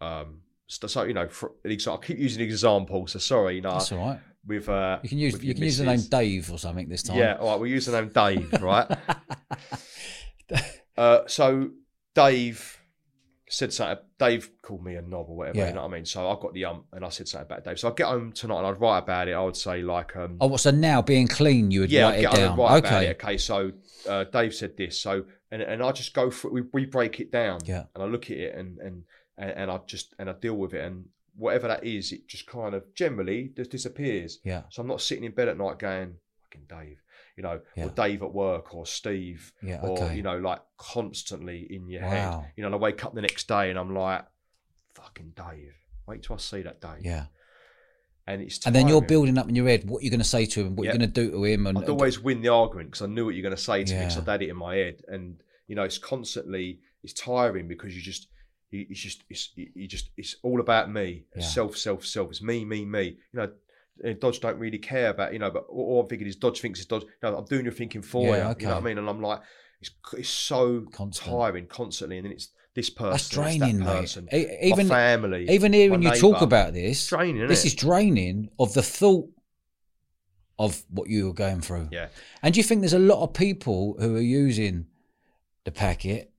Um, so, so you know, for an example, I keep using examples. So sorry, you know, That's all right. with uh, You can use you can use the name. Dave or something this time. Yeah, all right. We'll use the name Dave, right? Uh, so Dave said something. Dave called me a knob or whatever. Yeah. You know what I mean? So I got the um, and I said something about Dave. So I get home tonight and I'd write about it. I would say like um, Oh, so now being clean, you would yeah, write I'd get home down. write about okay. it. Okay, so uh, Dave said this. So and and I just go through. We, we break it down. Yeah. And I look at it and and and, and I just and I deal with it and whatever that is, it just kind of generally just disappears. Yeah. So I'm not sitting in bed at night going, fucking Dave, you know, Yeah. or Dave at work or Steve Yeah. or Okay. you know, like constantly in your Wow. head. You know, and I wake up the next day and I'm like, fucking Dave. Wait till I see that day. yeah. And it's And then you're building up in your head what you're going to say to him, what Yeah. you're going to do to him, and I'd always win the argument because I knew what you're going to say to me because I'd had it in my head. And you know, it's constantly it's tiring because you just you, it's just it's you just it's all about me, Yeah. self, self, self. It's me, me, me. You know, uh, Dodge don't really care about you know, but all I'm thinking is Dodge thinks it's Dodge. You know, I'm doing your thinking for Yeah, you. okay. You know what I mean? And I'm like, it's it's so Constant. tiring constantly, and then it's this person, That's draining, that mate. person, E- my Even family, even hearing you talk about this, It's draining. This it? is draining of the thought of what you were going through. yeah. And do you think there's a lot of people who are using the packet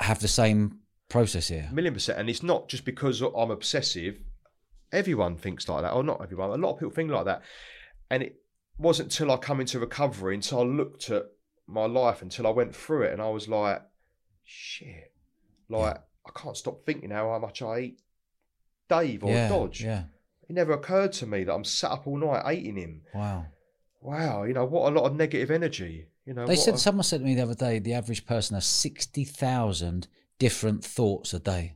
have the same process here? A million percent. And it's not just because I'm obsessive. Everyone thinks like that, or not everyone. A lot of people think like that. And it wasn't until I come into recovery until I looked at my life until I went through it, and I was like, shit, like I can't stop thinking how, much I eat Dave or yeah, Dodge. yeah. It never occurred to me that I'm sat up all night eating him. Wow. Wow, you know what? A lot of negative energy. You know, They said a- someone said to me the other day the average person has sixty thousand different thoughts a day.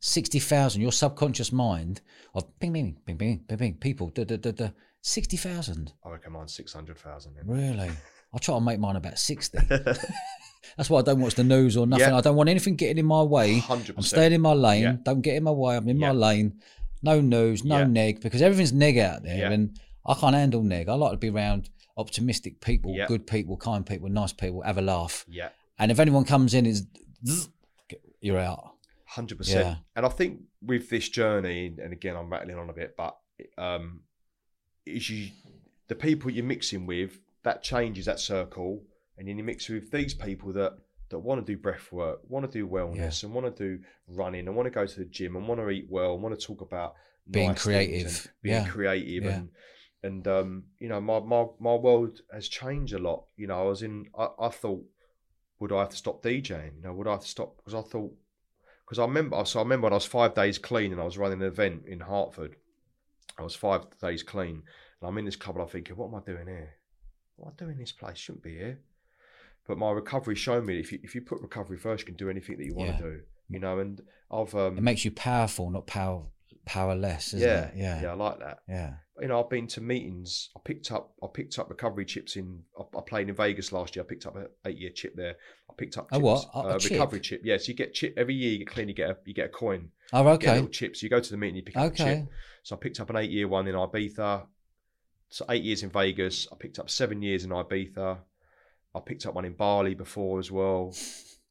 Sixty thousand. Your subconscious mind of ping, ping, ping, ping, ping, ping, people. Da, da, da, da. Sixty thousand. I reckon mine's six hundred thousand. Really? I'll try to make mine about sixty. That's why I don't watch the news or nothing. Yeah. I don't want anything getting in my way. Hundred I'm staying in my lane. Yeah. Don't get in my way. I'm in my lane. No news, no neg, because everything's neg out there, and I can't handle neg. I like to be around optimistic people, good people, kind people, nice people, have a laugh. Yeah. And if anyone comes in, is you're out. Hundred Yeah. percent. And I think with this journey, and again, I'm rattling on a bit, but um, is you the people you're mixing with that changes that circle, and then you mix with these people that that want to do breath work, want to do wellness, and want to do running, and want to go to the gym, and want to eat well, and want to talk about Being nice creative. being Yeah. creative, Yeah. and and um, you know, my my my world has changed a lot. You know, I was in, I, I thought, would I have to stop DJing? You know, would I have to stop? Because I thought because I remember, so I remember when I was five days clean and I was running an event in Hertford. I was five days clean, and I'm in this club and I'm thinking, what am I doing here? What am I doing in this place? Shouldn't be here. But my recovery showed me if you if you put recovery first, you can do anything that you want Yeah. to do. You know, and I've um, It makes you powerful, not power powerless, isn't yeah, it? Yeah, yeah, I like that. yeah. You know, I've been to meetings. I picked up, I picked up recovery chips in. I, I played in Vegas last year. I picked up an eight-year chip there. I picked up A chips, what? A- a uh, chip? recovery chip. Yes, you get chip every year. You get clean. You get a you get a coin. Oh, okay, little chips. You go to the meeting. You pick up a okay. chip. So I picked up an eight-year one in Ibiza. So eight years in Vegas. I picked up seven years in Ibiza. I picked up one in Bali before as well.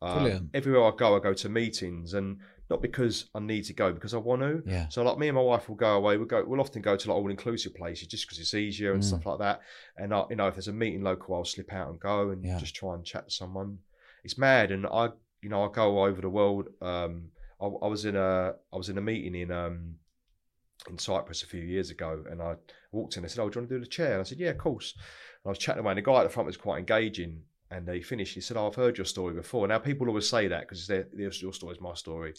Um, Brilliant. everywhere I go, I go to meetings, and not because I need to go, because I want to. Yeah, So like me and my wife will go away. We'll go. We'll often go to like all inclusive places just because it's easier and Mm. stuff like that. And I, you know, if there's a meeting local, I'll slip out and go and Yeah. just try and chat to someone. It's mad, and I, you know, I go all over the world. Um, I, I was in a, I was in a meeting in um, in Cyprus a few years ago, and I walked in. They said, "Oh, do you want to do the chair?" And I said, "Yeah, of course." And I was chatting away, and the guy at the front was quite engaging. And he finished. He said, "Oh, I've heard your story before." Now people always say that because your story is my story.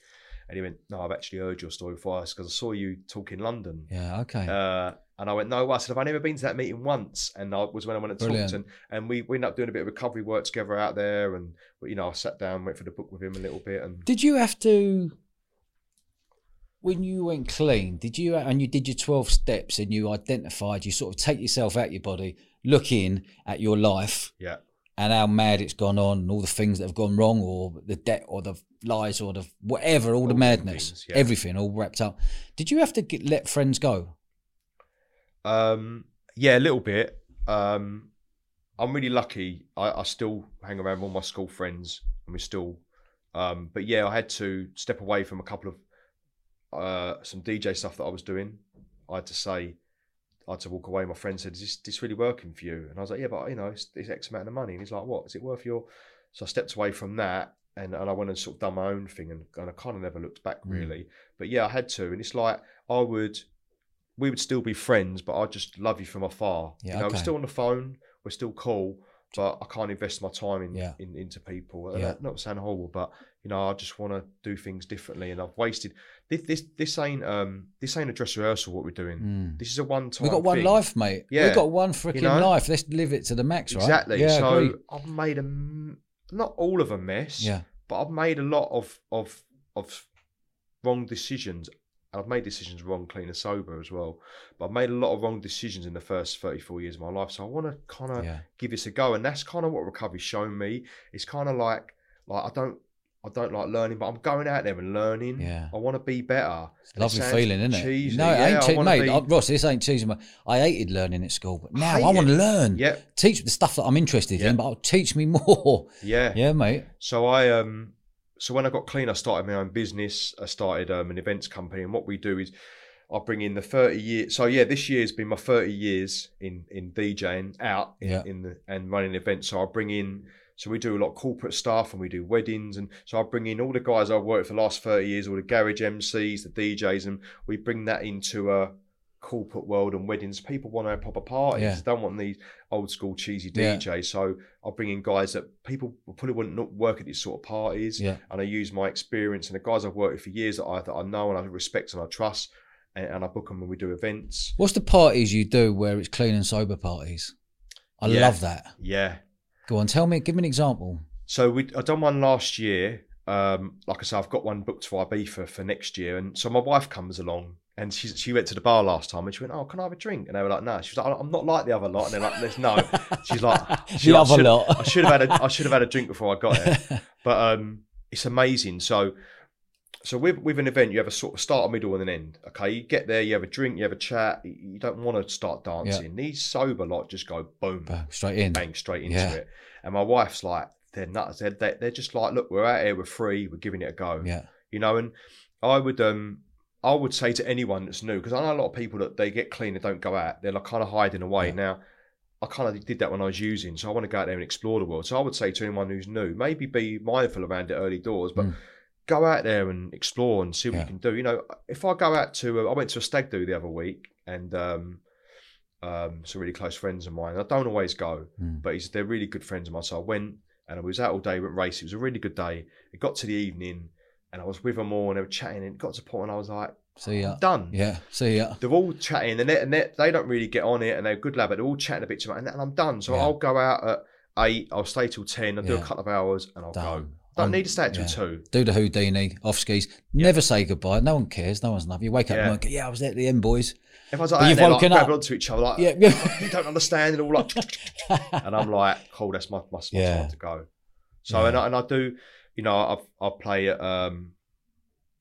And he went, "No, I've actually heard your story before because I saw you talk in London." yeah, okay. Uh, and I went, "No." I said, "Have I never been to that meeting once?" And I was when I went and Brilliant. talked, and, and we, we ended up doing a bit of recovery work together out there. And you know, I sat down, went for the book with him a little bit, and Did you have to, when you went clean, did you, and you did your 12 steps and you identified, you sort of take yourself out your body, look in at your life yeah, and how mad it's gone on and all the things that have gone wrong or the debt or the lies or the whatever, all, the madness, things, yeah. everything all wrapped up. Did you have to get, let friends go? Um, yeah, a little bit. Um, I'm really lucky. I, I still hang around with all my school friends, and we still. Um, but yeah, I had to step away from a couple of uh, some DJ stuff that I was doing. I had to say, I had to walk away. My friend said, "Is this, this really working for you?" And I was like, "Yeah, but you know, it's, it's X amount of money." And he's like, "What? Is it worth your?" So I stepped away from that, and, and I went and sort of done my own thing, and, and I kind of never looked back Mm. really. But yeah, I had to, and it's like I would we would still be friends, but I just love you from afar. Yeah, you know, okay. we're still on the phone, we're still cool, but I can't invest my time in, Yeah. in into people. Yeah. Not saying horrible, but you know, I just want to do things differently, and I've wasted this. This, this ain't um this ain't a dress rehearsal. What we're doing. Mm. This is a one time. We've got one life, mate. Yeah. We got one freaking know? life. Let's live it to the max, right? Exactly. Yeah, so agreed. I've made a not all of a mess. Yeah. but I've made a lot of of of wrong decisions and I've made decisions wrong, clean and sober as well. But I've made a lot of wrong decisions in the first 34 years of my life. So I want to kind of Yeah. give this a go. And that's kind of what recovery's shown me. It's kind of like, like I don't, I don't like learning, but I'm going out there and learning. Yeah. I want to be better. It's it lovely feeling, isn't it? cheesy. No, it Yeah, ain't I che- mate. be- I- Ross, this ain't cheesy. mate. I hated learning at school, but now Hate I want to learn. Yeah, Teach the stuff that I'm interested Yeah. in, but I'll teach me more. yeah. yeah, mate. So I um so when I got clean, I started my own business. I started um, an events company, and what we do is I bring in the thirty years. So yeah, this year's been my thirty years in in DJing out in, Yeah. in the and running events. So I bring in. So we do a lot of corporate stuff and we do weddings, and so I bring in all the guys I've worked for the last thirty years, all the garage MCs, the DJs, and we bring that into a corporate world and weddings. People want to have proper parties. Yeah. They don't want these old school cheesy Yeah. DJs. So I bring in guys that people probably wouldn't not work at these sort of parties Yeah. and I use my experience and the guys I've worked with for years that I that I know and I respect and I trust, and, and I book them when we do events. What's the parties you do where it's clean and sober parties? I Yeah. love that. Yeah. Go on, tell me, give me an example. So we I done one last year. Um, like I said, I've got one booked for Ibiza for next year, and so my wife comes along. And she, she went to the bar last time and she went, Oh, can I have a drink? And they were like, No. She was like, I'm not like the other lot. And they're like, There's no. She's like, she, The I other lot. I should have had a I should have had a drink before I got here. but um, it's amazing. So, so with with an event, you have a sort of start, a middle, and an end. Okay, you get there, you have a drink, you have a chat. You don't want to start dancing. These sober lot just go boom, Boom, Straight in. bang, straight into Yeah. it. And my wife's like, they're nuts. They're, they're they're just like, look, we're out here, we're free, we're giving it a go. Yeah. You know, and I would um. I would say to anyone that's new, because I know a lot of people that they get clean and don't go out. They're like kind of hiding away. Yeah. Now, I kind of did that when I was using, so I want to go out there and explore the world. So I would say to anyone who's new, maybe be mindful around it early doors, but Mm. Go out there and explore and see what Yeah. you can do. You know, if I go out to, uh, I went to a stag do the other week, and um, um, some really close friends of mine. I don't always go, Mm. but he's, they're really good friends of mine. So I went and I was out all day, went racing. It was a really good day. It got to the evening, and I was with them all, and they were chatting. And it got to the point, and I was like, See ya. I'm done. Yeah. See ya. They're all chatting, and, they, and they, they don't really get on it, and they're good lad, but they're all chatting a bit too much, and, and I'm done. So Yeah. I'll go out at eight, I'll stay till ten, I'll do a couple of hours, and I'll go. Don't I'm- need to stay till yeah. two. Do the Houdini, off skis. Never say goodbye. No one cares. No one's enough. You wake up Yeah. and go, yeah, I was there at the end, boys. Everyone's But like, you've like woken grabbing up. onto each other, like, Yeah, yeah. you don't understand, and all like, and I'm like, cool, that's my, my, my Yeah. time to go. So, Yeah. and, I, and I do, you know, I've, I play at, um,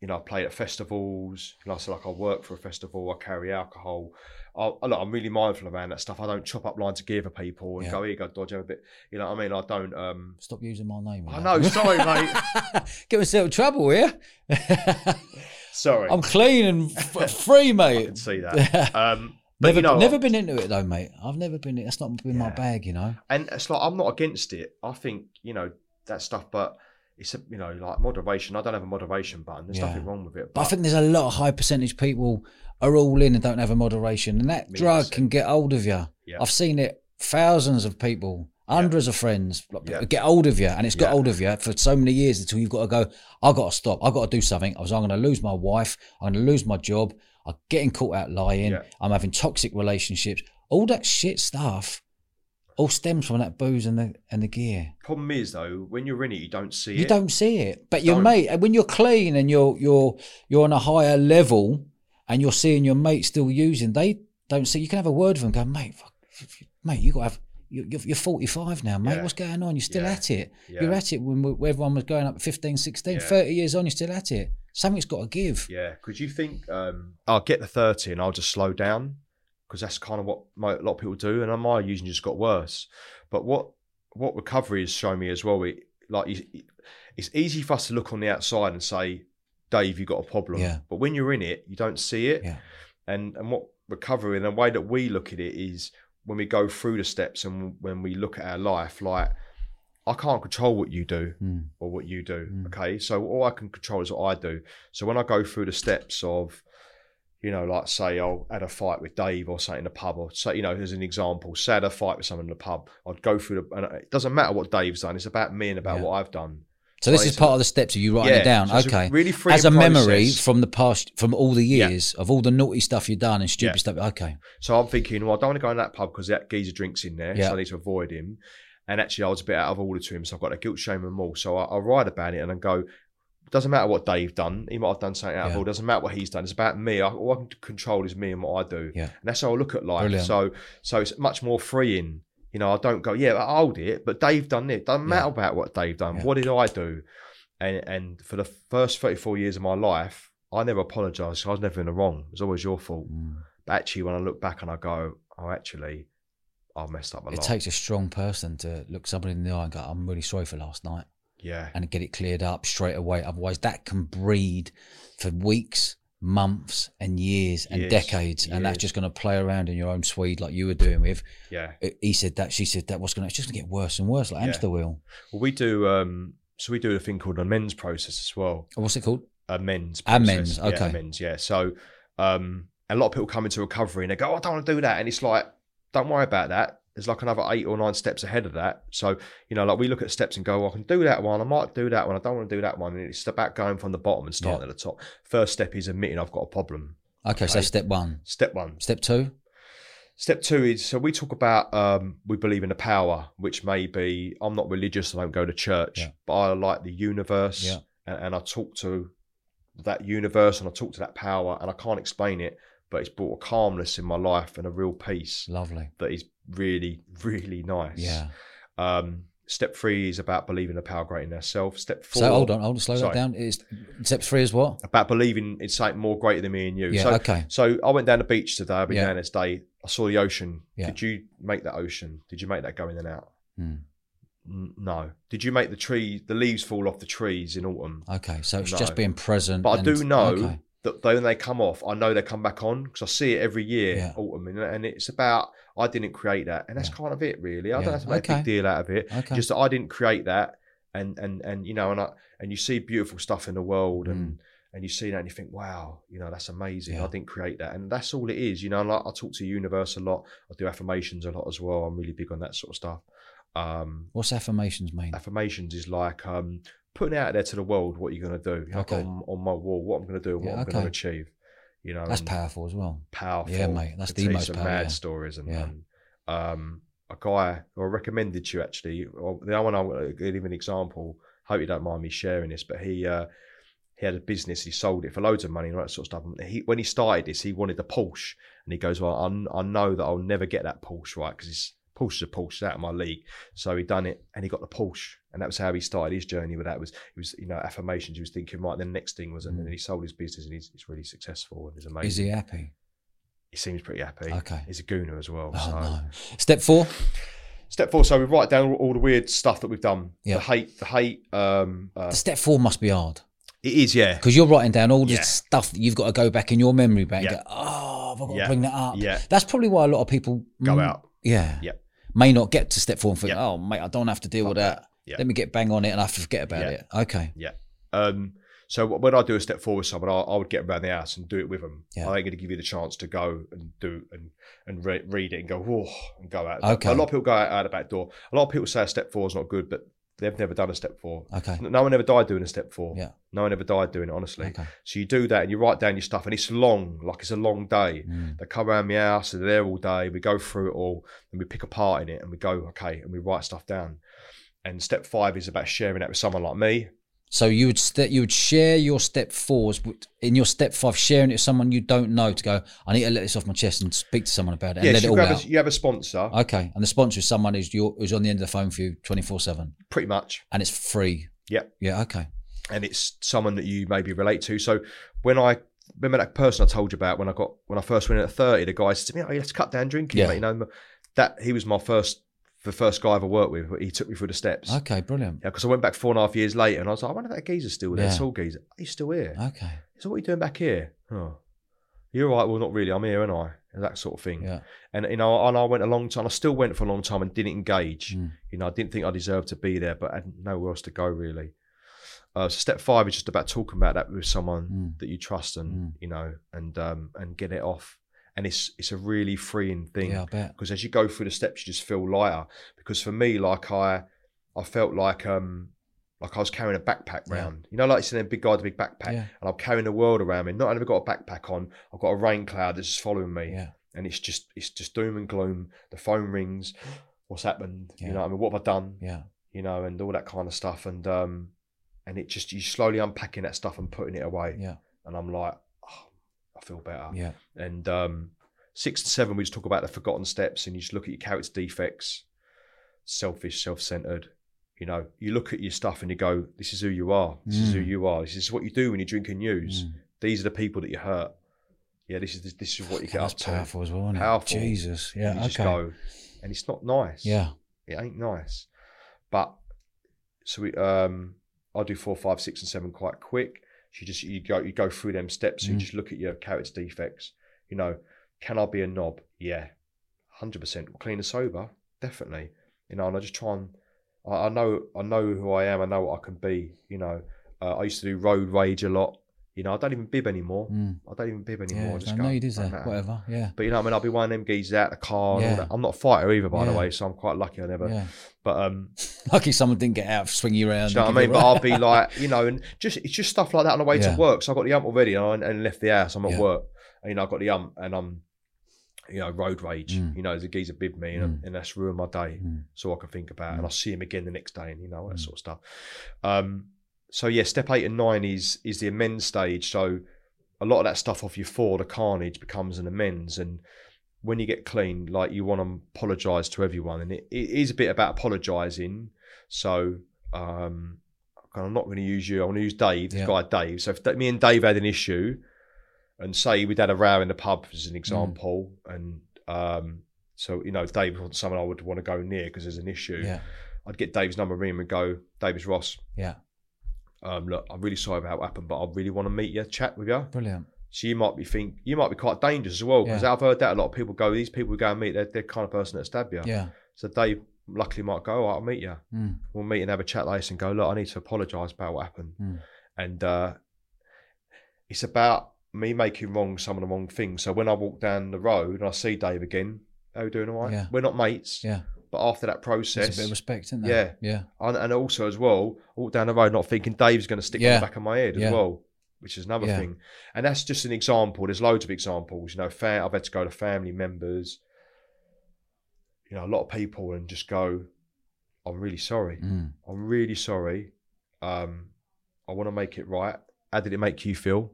you know, I play at festivals. You know, so like I work for a festival, I carry alcohol. I, I- look, I'm really mindful around that stuff. I don't chop up lines of gear for people and Yeah. go, here you go, dodge have a bit. You know what I mean? I don't, um, Stop using my name. I know, sorry, mate. Get myself in trouble here. Sorry. I'm clean and f- free, I mate. can see that. Um, but never, you know, never been into it though, mate. I've never been. That's not been my bag, you know. and it's like I'm not against it. I think you know that stuff, but it's a, you know like moderation. I don't have a moderation button. There's Yeah. nothing wrong with it. But I think there's a lot of high percentage people are all in and don't have a moderation, and that drug can get hold of you. Yeah. I've seen it. Thousands of people, hundreds of friends Yeah. get hold of you, and it's got hold of you for so many years until you've got to go. I've got to stop. I've got to do something. I was. I'm going to lose my wife. I'm going to lose my job. I'm getting caught out lying. I'm having toxic relationships. All that shit stuff all stems from that booze and the and the gear. problem is though, when you're in it, you don't see You it. don't see it, but your mate when you're clean and you're you're you're on a higher level, and you're seeing your mate still using, they don't see. You can have a word with them, go, mate, fuck, mate, you got to have. You're, you're 45 now, mate. Yeah. What's going on? You're still Yeah. at it. Yeah. You're at it when, when everyone was going up 15, 16, Yeah. 30 years on. You're still at it. Something's got to give. Yeah, because you think um, I'll get the thirty and I'll just slow down because that's kind of what my, a lot of people do, and my using just got worse. But what what recovery has shown me as well, it, like you- it's easy for us to look on the outside and say, "Dave, you've got a problem," Yeah. but when you're in it, you don't see it. Yeah. And and what recovery and the way that we look at it is when we go through the steps and when we look at our life, like I can't control what you do Mm. or what you do. Mm. Okay. So all I can control is what I do. So when I go through the steps of, you know, like say I'll had a fight with Dave or something in the pub, or say, you know, as an example, say I had a fight with someone in the pub, I'd go through the, and it doesn't matter what Dave's done, it's about me and about Yeah. what I've done. So this is part of the steps of you writing Yeah, it down. so okay. really freeing As a memory from the past, from all the Yeah. years of all the naughty stuff you've done and stupid Yeah. stuff. Okay. So I'm thinking, well, I don't want to go in that pub because that geezer drinks in there, Yeah. so I need to avoid him. And actually, I was a bit out of order to him, so I've got a guilt, shame, and remorse. So I, I write about it and I go, doesn't matter what Dave done. He might have done something out of Yeah. all. Doesn't matter what he's done. It's about me. I, all I can control is me and what I do. Yeah. And that's how I look at life. Brilliant. So so it's much more freeing. You know, I don't go, yeah, I'll do it, but Dave done it. Doesn't matter Yeah. about what Dave done. Yeah. What did I do? And and for the first 34 years of my life, I never apologised. I was never in the wrong. It was always your fault. Mm. But actually, when I look back and I go, oh, actually, I messed up a It lot. It takes a strong person to look somebody in the eye and go, "I'm really sorry for last night," yeah, and get it cleared up straight away. Otherwise, that can breed for weeks, months, and years and Years, decades, and that's just going to play around in your own swede like you were doing with. yeah. He said that, she said that. What's going to? It's just going to get worse and worse, like Yeah. hamster wheel. Well, we do. Um, so we do a thing called a men's process as well. Oh, What's it called? amends. Amends, process. okay. Yeah, amends, yeah. So um, a lot of people come into recovery and they go, oh, I don't want to do that. And it's like, don't worry about that. There's like another eight or nine steps ahead of that. So, you know, like we look at steps and go, well, I can do that one. I might do that one. I don't want to do that one. And it's about going from the bottom and starting at the top. First step is admitting I've got a problem. Okay, so Okay. step one. Step one. Step two. Step two is so we talk about um, we believe in the power, which may be I'm not religious, I don't go to church, Yeah. but I like the universe, Yeah. and, and I talk to that universe and I talk to that power, and I can't explain it, but it's brought a calmness in my life and a real peace Lovely. that is really, really nice. Yeah. Um, step three is about believing the power greater than ourselves. Step four. So hold on, hold on, slow Sorry. that down. Is step three is what? About believing in something more greater than me and you. Yeah. so, okay. so I went down the beach today. I've been Yeah. down this day. I saw the ocean. Yeah. Did you make that ocean? Did you make that go in and out? N- No. Did you make the tree, the leaves fall off the trees in autumn? Okay. So it's No. just being present. But I do know Okay. That they- when they come off, I know they come back on because I see it every year, Yeah. autumn, and, and it's about I didn't create that, and that's Yeah. kind of it, really. I Yeah. don't have to make a big deal out of it. Okay. Just that I didn't create that, and and and you know, and I and you see beautiful stuff in the world, and and you see that, and you think, wow, you know, that's amazing. Mm. I didn't create that, and that's all it is. You know, like, I talk to the universe a lot. I do affirmations a lot as well. I'm really big on that sort of stuff. Um, What's affirmations mean? affirmations is like um, putting out there to the world what you're going to do. Like Okay. on, on my wall, what I'm going to do and what Yeah, I'm going to achieve. You know, That's powerful as well. powerful. Yeah, mate, that's the most some power, mad yeah. stories and, Yeah. and um, a guy who I recommended to you actually. The other one I'm going to give an example. Hope you don't mind me sharing this, but he uh, he had a business. He sold it for loads of money and all that sort of stuff. And he, when he started this, he wanted the Porsche, and he goes, "Well, I, I know that I'll never get that Porsche right because Porsche's a Porsche, it's out of my league." So he done it, and he got the Porsche, and that was how he started his journey with that. Was it was you know affirmations. He was thinking, right, then the next thing was, and Mm. then he sold his business, and he's, he's really successful and he's amazing. Is he happy? He seems pretty happy. Okay. He's a gooner as well. Oh so. no. Step four. Step four. So we write down all, the weird stuff that we've done. Yeah. The hate. The hate. Um, uh, The step four must be hard it is. Yeah. because you're writing down all the Yeah. stuff that you've got to go back in your memory bank. Yeah. And go, oh, I've got Yeah. to bring that up. Yeah. That's probably why a lot of people Go mm, out. Yeah. Yeah. May not get to step four and think, Yeah. oh, mate, I don't have to deal Fuck with that. that. Let me get bang on it and I forget about it. Okay. Yeah. Um, so when I do a step forward with someone, I, I would get around the house and do it with them. Yeah. I ain't going to give you the chance to go and do and and re- read it and go whoa and go out. Okay. A lot of people go out, out the back door. A lot of people say a step four is not good, but they've never done a step four. Okay. No one ever died doing a step four. Yeah. No one ever died doing it, honestly. Okay. So you do that and you write down your stuff, and it's long, like it's a long day. Mm. They come around my house, and they're there all day. We go through it all, and we pick a part in it, and we go, okay, and we write stuff down. And step five is about sharing that with someone like me. So you would st- you would share your step fours in your step five, sharing it with someone you don't know to go. I need to let this off my chest and speak to someone about it and Yes, let it you all have, out. a, you have a sponsor, Okay, and the sponsor is someone who's your, who's on the end of the phone for you twenty four seven, pretty much. and it's free. Yep. Yeah. Okay. and it's someone that you maybe relate to. So when I remember that person I told you about when I got when I first went in at thirty, the guy said to me, "Oh, you have to cut down drinking." Yeah. mate." You know that he was my first the first guy I ever worked with. He took me through the steps. Okay. Brilliant. Yeah, because I went back four and a half years later, and I was like, "I wonder if that geezer's still there." Yeah. Tall geezer, he's still here. Okay. So what are you doing back here? Oh, you're right. Well, not really. I'm here, and I that sort of thing. Yeah. And you know, and I went a long time. I still went for a long time and didn't engage. Mm. You know, I didn't think I deserved to be there, but I had nowhere else to go really. Uh, so step five is just about talking about that with someone Mm. that you trust and Mm. you know and um, and get it off. And it's it's a really freeing thing Yeah. I bet. because as you go through the steps, you just feel lighter. Because for me, like I I felt like um like I was carrying a backpack Yeah. round. You know, like you a big guy with a big backpack, Yeah. and I'm carrying the world around me. Not only have I got a backpack on, I've got a rain cloud that's just following me Yeah. and it's just it's just doom and gloom. The phone rings. What's happened? Yeah. You know, what I mean, what have I done? Yeah. You know, and all that kind of stuff. And um, and it just you slowly unpacking that stuff and putting it away. Yeah. And I'm like, I feel better. Yeah. And um, six and seven, we just talk about the forgotten steps, and you just look at your character defects, selfish, self-centered. You know, you look at your stuff and you go, "This is who you are. This is who Mm. you are. This is what you do when you drink and use. Mm. These are the people that you hurt. Yeah, this is this this is what you get That's up to. powerful as well, isn't it? Powerful. Jesus. Yeah. you okay. just go, and it's not nice. Yeah. it ain't nice. But so we, um, I'll do four, five, six, and seven quite quick. You just you go you go through them steps. Mm. you just look at your character defects. You know, can I be a knob? Yeah, hundred percent. Clean and sober, definitely. You know, and I just try and I, I know I know who I am. I know what I can be. You know, uh, I used to do road rage a lot. You know, I don't even bib anymore. Mm. I don't even bib anymore. I Yeah. just No go, "Don't there? Whatever. Yeah. But you know, what I mean, I'll be one of them geezers out of the car. And all Yeah. that. I'm not a fighter either, by the way, so I'm quite lucky. I never. Yeah. But um, Lucky someone didn't get out, swing you around. do you know what I mean? you But I'll be like, you know, and just it's just stuff like that on the way Yeah. to work. So I got the ump already, and, I, and left the house. I'm at Yeah. work, and you know, I got the ump, and I'm, you know, road rage. Mm. You know, the geezer bib me, and, and that's ruined my day. Mm. So I can think about, and Mm. I'll see him again the next day, and you know that Mm. sort of stuff. Um, so yeah, step eight and nine is is the amends stage. So a lot of that stuff off your four, the carnage becomes an amends, and when you get clean, like you want to apologise to everyone, and it, it is a bit about apologising. So um, I'm not going to use you. I want to use Dave, this Yeah. guy Dave. So if me and Dave had an issue, and say we'd had a row in the pub as an Mm. example, and um, so you know Dave wasn't someone I would want to go near because there's an issue. Yeah. I'd get Dave's number, him, and go, Davis Ross. Yeah. Um, look, I'm really sorry about what happened, but I really want to meet you, chat with you. Brilliant. So you might be think you might be quite dangerous as well because Yeah. I've heard that a lot of people go. These people go and meet, they're, they're the kind of person that stab you. Yeah. So Dave luckily might go, "All right, I'll meet you. Mm. We'll meet and have a chat later and go. Look, I need to apologise about what happened, Mm. and uh, it's about me making wrong some of the wrong things. So when I walk down the road and I see Dave again, how you doing? All right. Yeah. We're not mates, Yeah. But after that process, a bit of respect, isn't there? Yeah. Yeah. and, and also as well, walk down the road not thinking Dave's going to stick Yeah. the back of my head as Yeah. well, which is another Yeah. thing. And that's just an example. There's loads of examples. You know, fa- I've had to go to family members, you know, a lot of people, and just go, "I'm really sorry. Mm. I'm really sorry. Um, I want to make it right. How did it make you feel?"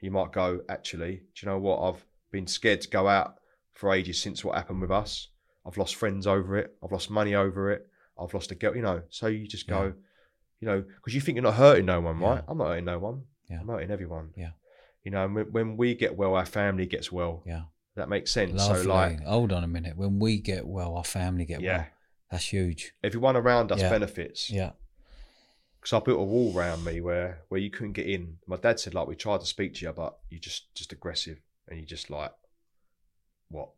You might go, "Actually, do you know what? I've been scared to go out for ages since what happened with us. I've lost friends over it. I've lost money over it. I've lost a girl. You know, so you just go." Yeah. You know, because you think you're not hurting no one, Yeah. right? I'm not hurting no one. Yeah. I'm hurting everyone. Yeah. You know, and when, when we get well, our family gets well. Yeah. That makes sense. Lovely. So, like, Hold on a minute. When we get well, our family get yeah, well. That's huge. everyone around us Yeah. benefits. Yeah. because I built a wall around me where where you couldn't get in. My dad said like we tried to speak to you, but you just just aggressive and you just like what.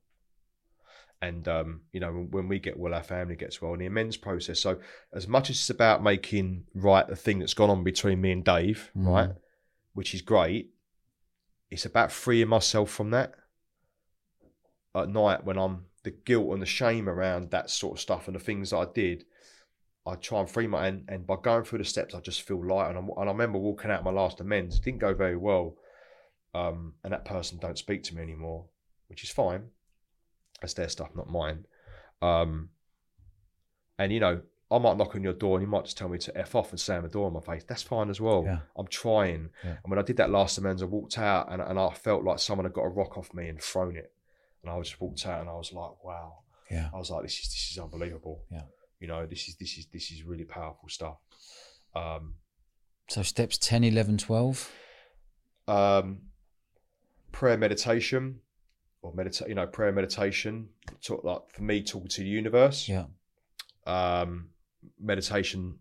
And um, you know when, we get well, our family gets well, and the amends process. So as much as it's about making right the thing that's gone on between me and Dave, Mhm. right, which is great, it's about freeing myself from that at night when I'm the guilt and the shame around that sort of stuff and the things that I did. I try and free my and, and by going through the steps, I just feel light. And, I'm, and I remember walking out my last amends. It didn't go very well, um, and that person don't speak to me anymore, which is fine. That's their stuff, not mine. Um, and you know, I might knock on your door, and you might just tell me to f off and slam the door in my face. That's fine as well. Yeah. I'm trying. Yeah. And when I did that last amends, I walked out, and, and I felt like someone had got a rock off me and thrown it. And I just walked out, and I was like, wow. Yeah. I was like, this is this is unbelievable. Yeah. You know, this is this is this is really powerful stuff. Um, So steps 10, 11, 12. um, prayer meditation or meditate, you know, prayer meditation. Talk like for me, talking to the universe. Yeah. Um, meditation.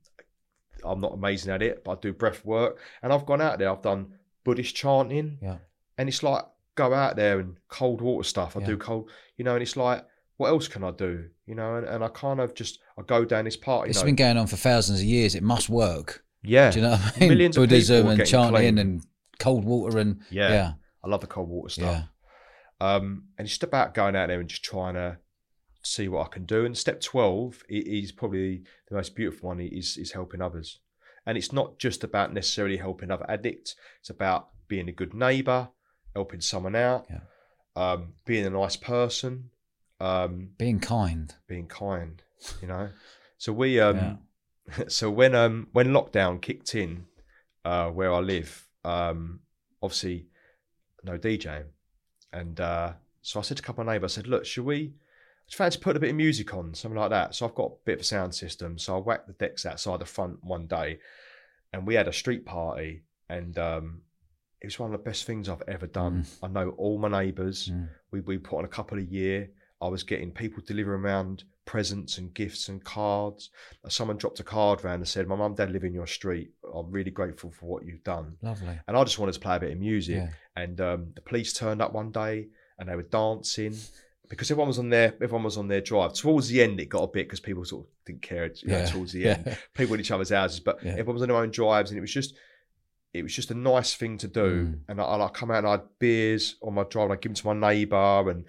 I'm not amazing at it, but I do breath work, and I've gone out there. I've done Buddhist chanting, Yeah. and it's like go out there and cold water stuff. I Yeah. do cold, you know, and it's like, what else can I do? You know, and, and I kind of just I go down this part. You It's know, been going on for thousands of years. It must work. yeah, Do you know what I mean? Millions of people Buddhism and chanting clean. and cold water and yeah, yeah. I love the cold water stuff. Yeah. Um, and it's just about going out there and just trying to see what I can do. And step 12 is probably the most beautiful one is, is helping others. And it's not just about necessarily helping other addicts. It's about being a good neighbour, helping someone out, Yeah. um, being a nice person, um, Being kind. being kind, you know. So we, um, Yeah. so when um when lockdown kicked in, uh, where I live, um, obviously no DJing, and uh, so I said to a couple of neighbours, I said, look, should we? Just fancy put a bit of music on, something like that. So I've got a bit of a sound system. So I whacked the decks outside the front one day, and we had a street party, and um, it was one of the best things I've ever done. I know all my neighbours. Mm. We we put on a couple a year. I was getting people delivering around presents and gifts and cards. Someone dropped a card round and said, "My mum, and dad live in your street. I'm really grateful for what you've done." Lovely. And I just wanted to play a bit of music. Yeah. And um, the police turned up one day and they were dancing because everyone was on their everyone was on their drive. Towards the end, it got a bit because people sort of didn't care. You know, Yeah. towards the Yeah. end, people in each other's houses, but Yeah. everyone was on their own drives, and it was just. It was just a nice thing to do, Mm. and I, I come out and I had beers on my drive. And I give them to my neighbour, and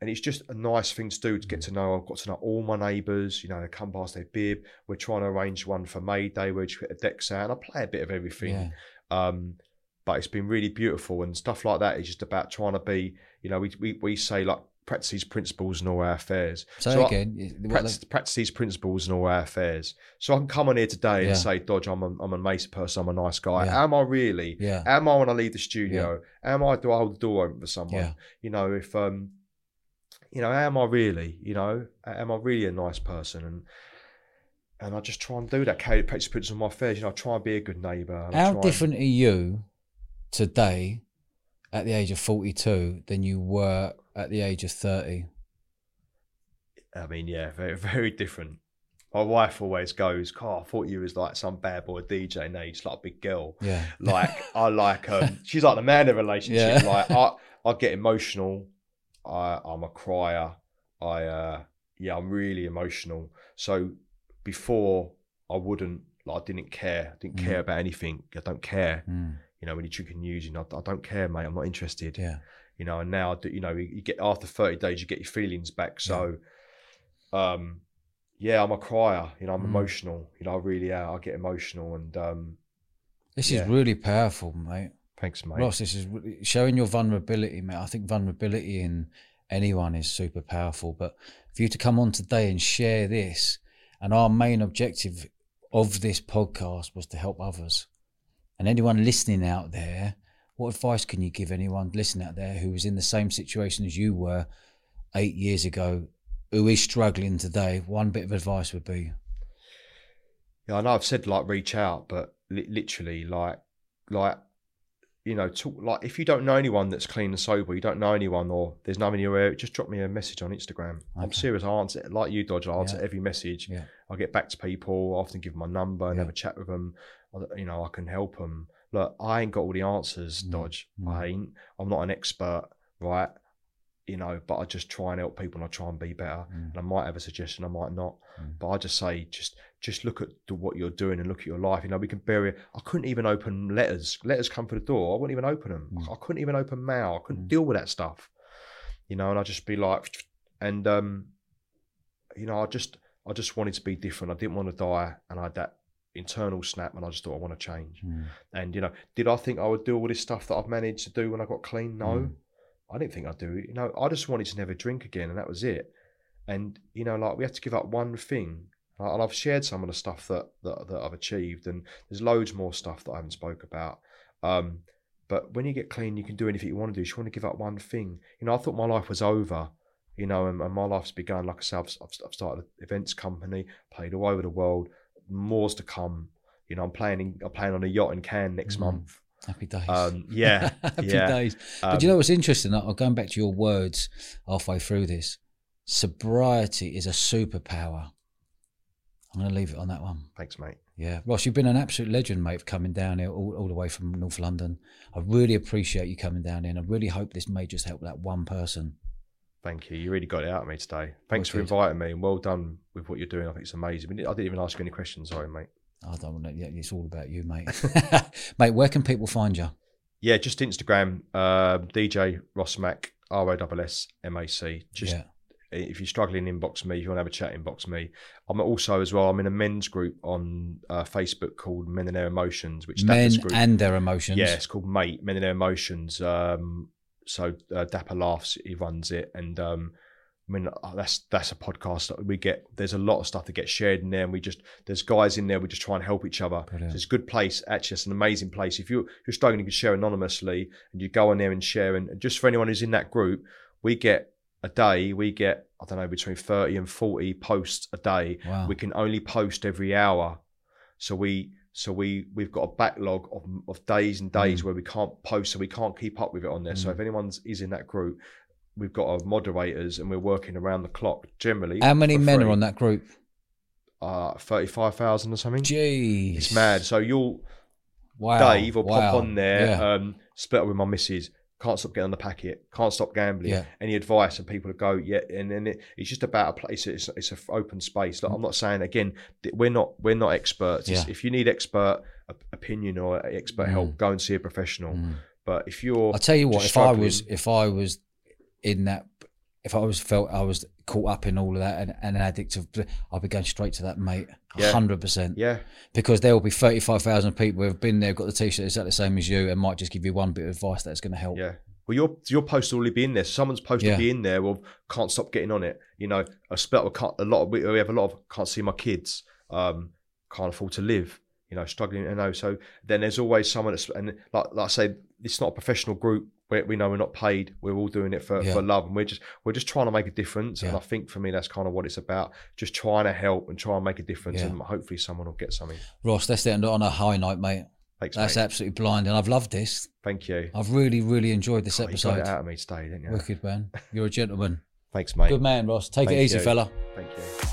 and it's just a nice thing to do to Mm. get to know. I've got to know all my neighbours. You know, they come past their bib. We're trying to arrange one for May Day where just get a deck sound. I play a bit of everything. Yeah. Um, but it's been really beautiful and stuff like that is just about trying to be, you know, we we, we say like practice these principles in all our affairs. So, So I- again, what Practice, practice these principles in all our affairs. So I can come on here today Yeah. and say, Dodge, I'm a, I'm a amazing person, I'm a nice guy. Yeah. Am I really? yeah. Am I when I leave the studio? Am I do I hold the door open for someone? Yeah. You know, if um you know, am I really, you know, am I really a nice person? And and I just try and do that, carry practice principles in my affairs. You know, I try and be a good neighbour. How try and- different are you today at the age of 42 than you were at the age of 30? I mean, yeah, very, very different. My wife always goes, "God, I thought you was like some bad boy DJ. Now you're just like a big girl. Yeah. Like I like um, she's like the man of the relationship. Yeah. Like I, I get emotional. I, I'm a crier. I, uh, yeah, I'm really emotional. So before I wouldn't, like, I didn't care. I didn't care Mm. about anything. I don't care. Mm, You know, when you're drinking news, you know, I don't care, mate. I'm not interested yeah. you know and now I do- you know you get after 30 days you get your feelings back so um yeah i'm a crier you know i'm Mm. emotional you know i really i get emotional and um This Yeah. is really powerful, mate. Thanks mate Ross, this is showing your vulnerability, mate. I think vulnerability in anyone is super powerful. But for you to come on today and share this, and our main objective of this podcast was to help others. And anyone listening out there, what advice can you give anyone listening out there who was in the same situation as you were eight years ago, who is struggling today? One bit of advice would be, yeah i know i've said like reach out but li- literally like like you know talk like if you don't know anyone that's clean and sober you don't know anyone or there's no one in your area just drop me a message on instagram. I'm serious i answer like you dodge i answer Yeah. every message. Yeah. i get back to people I often give them my number and Yeah. have a chat with them I- you know i can help them look i ain't got all the answers Mm, dodge. Mm. i ain't. I'm not an expert right you know but i just try and help people and i try and be better. Mm. and i might have a suggestion i might not. Mm. but i just say just just look at the, what you're doing and look at your life. You know we can bury i couldn't even open letters. Letters come through the door. I wouldn't even open them Mm. i couldn't even open mail. I couldn't Mm. deal with that stuff. You know and i'd just be like and um you know i just i just wanted to be different. I didn't want to die. And i had that internal snap and i just thought i want to change. Mm. and you know did i think i would do all this stuff that i've managed to do when i got clean? No. Mm. I didn't think i'd do it you know i just wanted to never drink again and that was it. And you know like we had to give up one thing. And i've shared some of the stuff that, that that i've achieved and there's loads more stuff that i haven't spoke about. Um but when you get clean you can do anything you want to do you just want to give up one thing. You know i thought my life was over you know and, and my life's begun. Like i said I've, I've I've started an events company played all over the world more's to come. You know i'm playing in, i'm playing on a yacht in Cannes next Mm. month Happy days. um yeah Happy yeah. days. um, But you know what's interesting? I'm going back to your words halfway through this. Sobriety is a superpower. I'm going to leave it on that one. thanks mate Yeah. Ross, you've been an absolute legend, mate, for coming down here all, all the way from North London. I really appreciate you coming down here, and I really hope this may just help that one person. Thank you. You really got it out of me today. Thanks for inviting me and well done with what you're doing. I think it's amazing. I didn't even ask you any questions. Sorry, mate. I don't want to, it's all about you, mate. mate, where can people find you? Yeah, just Instagram, uh, DJ Ross Mac, R O S S M A C. Just yeah. if you're struggling, inbox me. If you want to have a chat, inbox me. I'm also as well. I'm in a men's group on uh, Facebook called Men and Their Emotions, which Men group. and their emotions. Yeah, it's called Mate Men and Their Emotions. Um, so uh, Dapper Laughs. He runs it, and um, I mean, uh, that's that's a podcast that we get. There's a lot of stuff that gets shared in there, and we just there's guys in there. We just try and help each other. So it's a good place. Actually, it's an amazing place. If you you're struggling, you can share anonymously, and you go in there and share. And just for anyone who's in that group, we get a day. We get I don't know between thirty and forty posts a day. Wow. We can only post every hour, so we so we we've got a backlog of, of days and days Mm. where we can't post, so we can't keep up with it on there. So Mm. if anyone's is in that group, we've got our moderators and we're working around the clock generally. How many men free. are on that group? Uh, thirty-five thousand or something. Jeez. It's mad. So you'll Wow. Dave will wow. pop on there. Yeah. Um, split up with my missus. Can't stop getting on the packet. Can't stop gambling. Yeah. Any advice and people to go, yeah. And then it, it's just about a place. It's it's an open space. Like, I'm not saying again, we're not we're not experts. Yeah. If you need expert opinion or expert Mm. help, go and see a professional. Mm. But if you're, I'll tell you what, if I was if I was in that if I was felt I was caught up in all of that and, and an addict of I'll be going straight to that mate. Yeah. hundred percent. yeah, Because there will be thirty five thousand people who have been there, got the t shirt exactly the same as you and might just give you one bit of advice that's gonna help. yeah. Well, your your post will already be in there. Someone's post Yeah. will be in there. Well, can't stop getting on it. You know, a split. Can't, a lot. Of, we we have a lot of can't see my kids. Um, can't afford to live. You know, struggling. You know, so then there's always someone that's and like like I say, it's not a professional group. We, we know we're not paid. We're all doing it for, Yeah. for love, and we're just we're just trying to make a difference. And I think for me, that's kind of what it's about. Just trying to help and try and make a difference, Yeah. and hopefully someone will get something. Ross, let's end on a high note, mate. Thanks, That's mate. absolutely and I've loved this. Thank you. I've really, really enjoyed this Oh, you got episode. it out of me today, didn't you? Wicked man. You're a gentleman. Thanks, mate. Good man, Ross. Take it easy, you. fella. Thank you.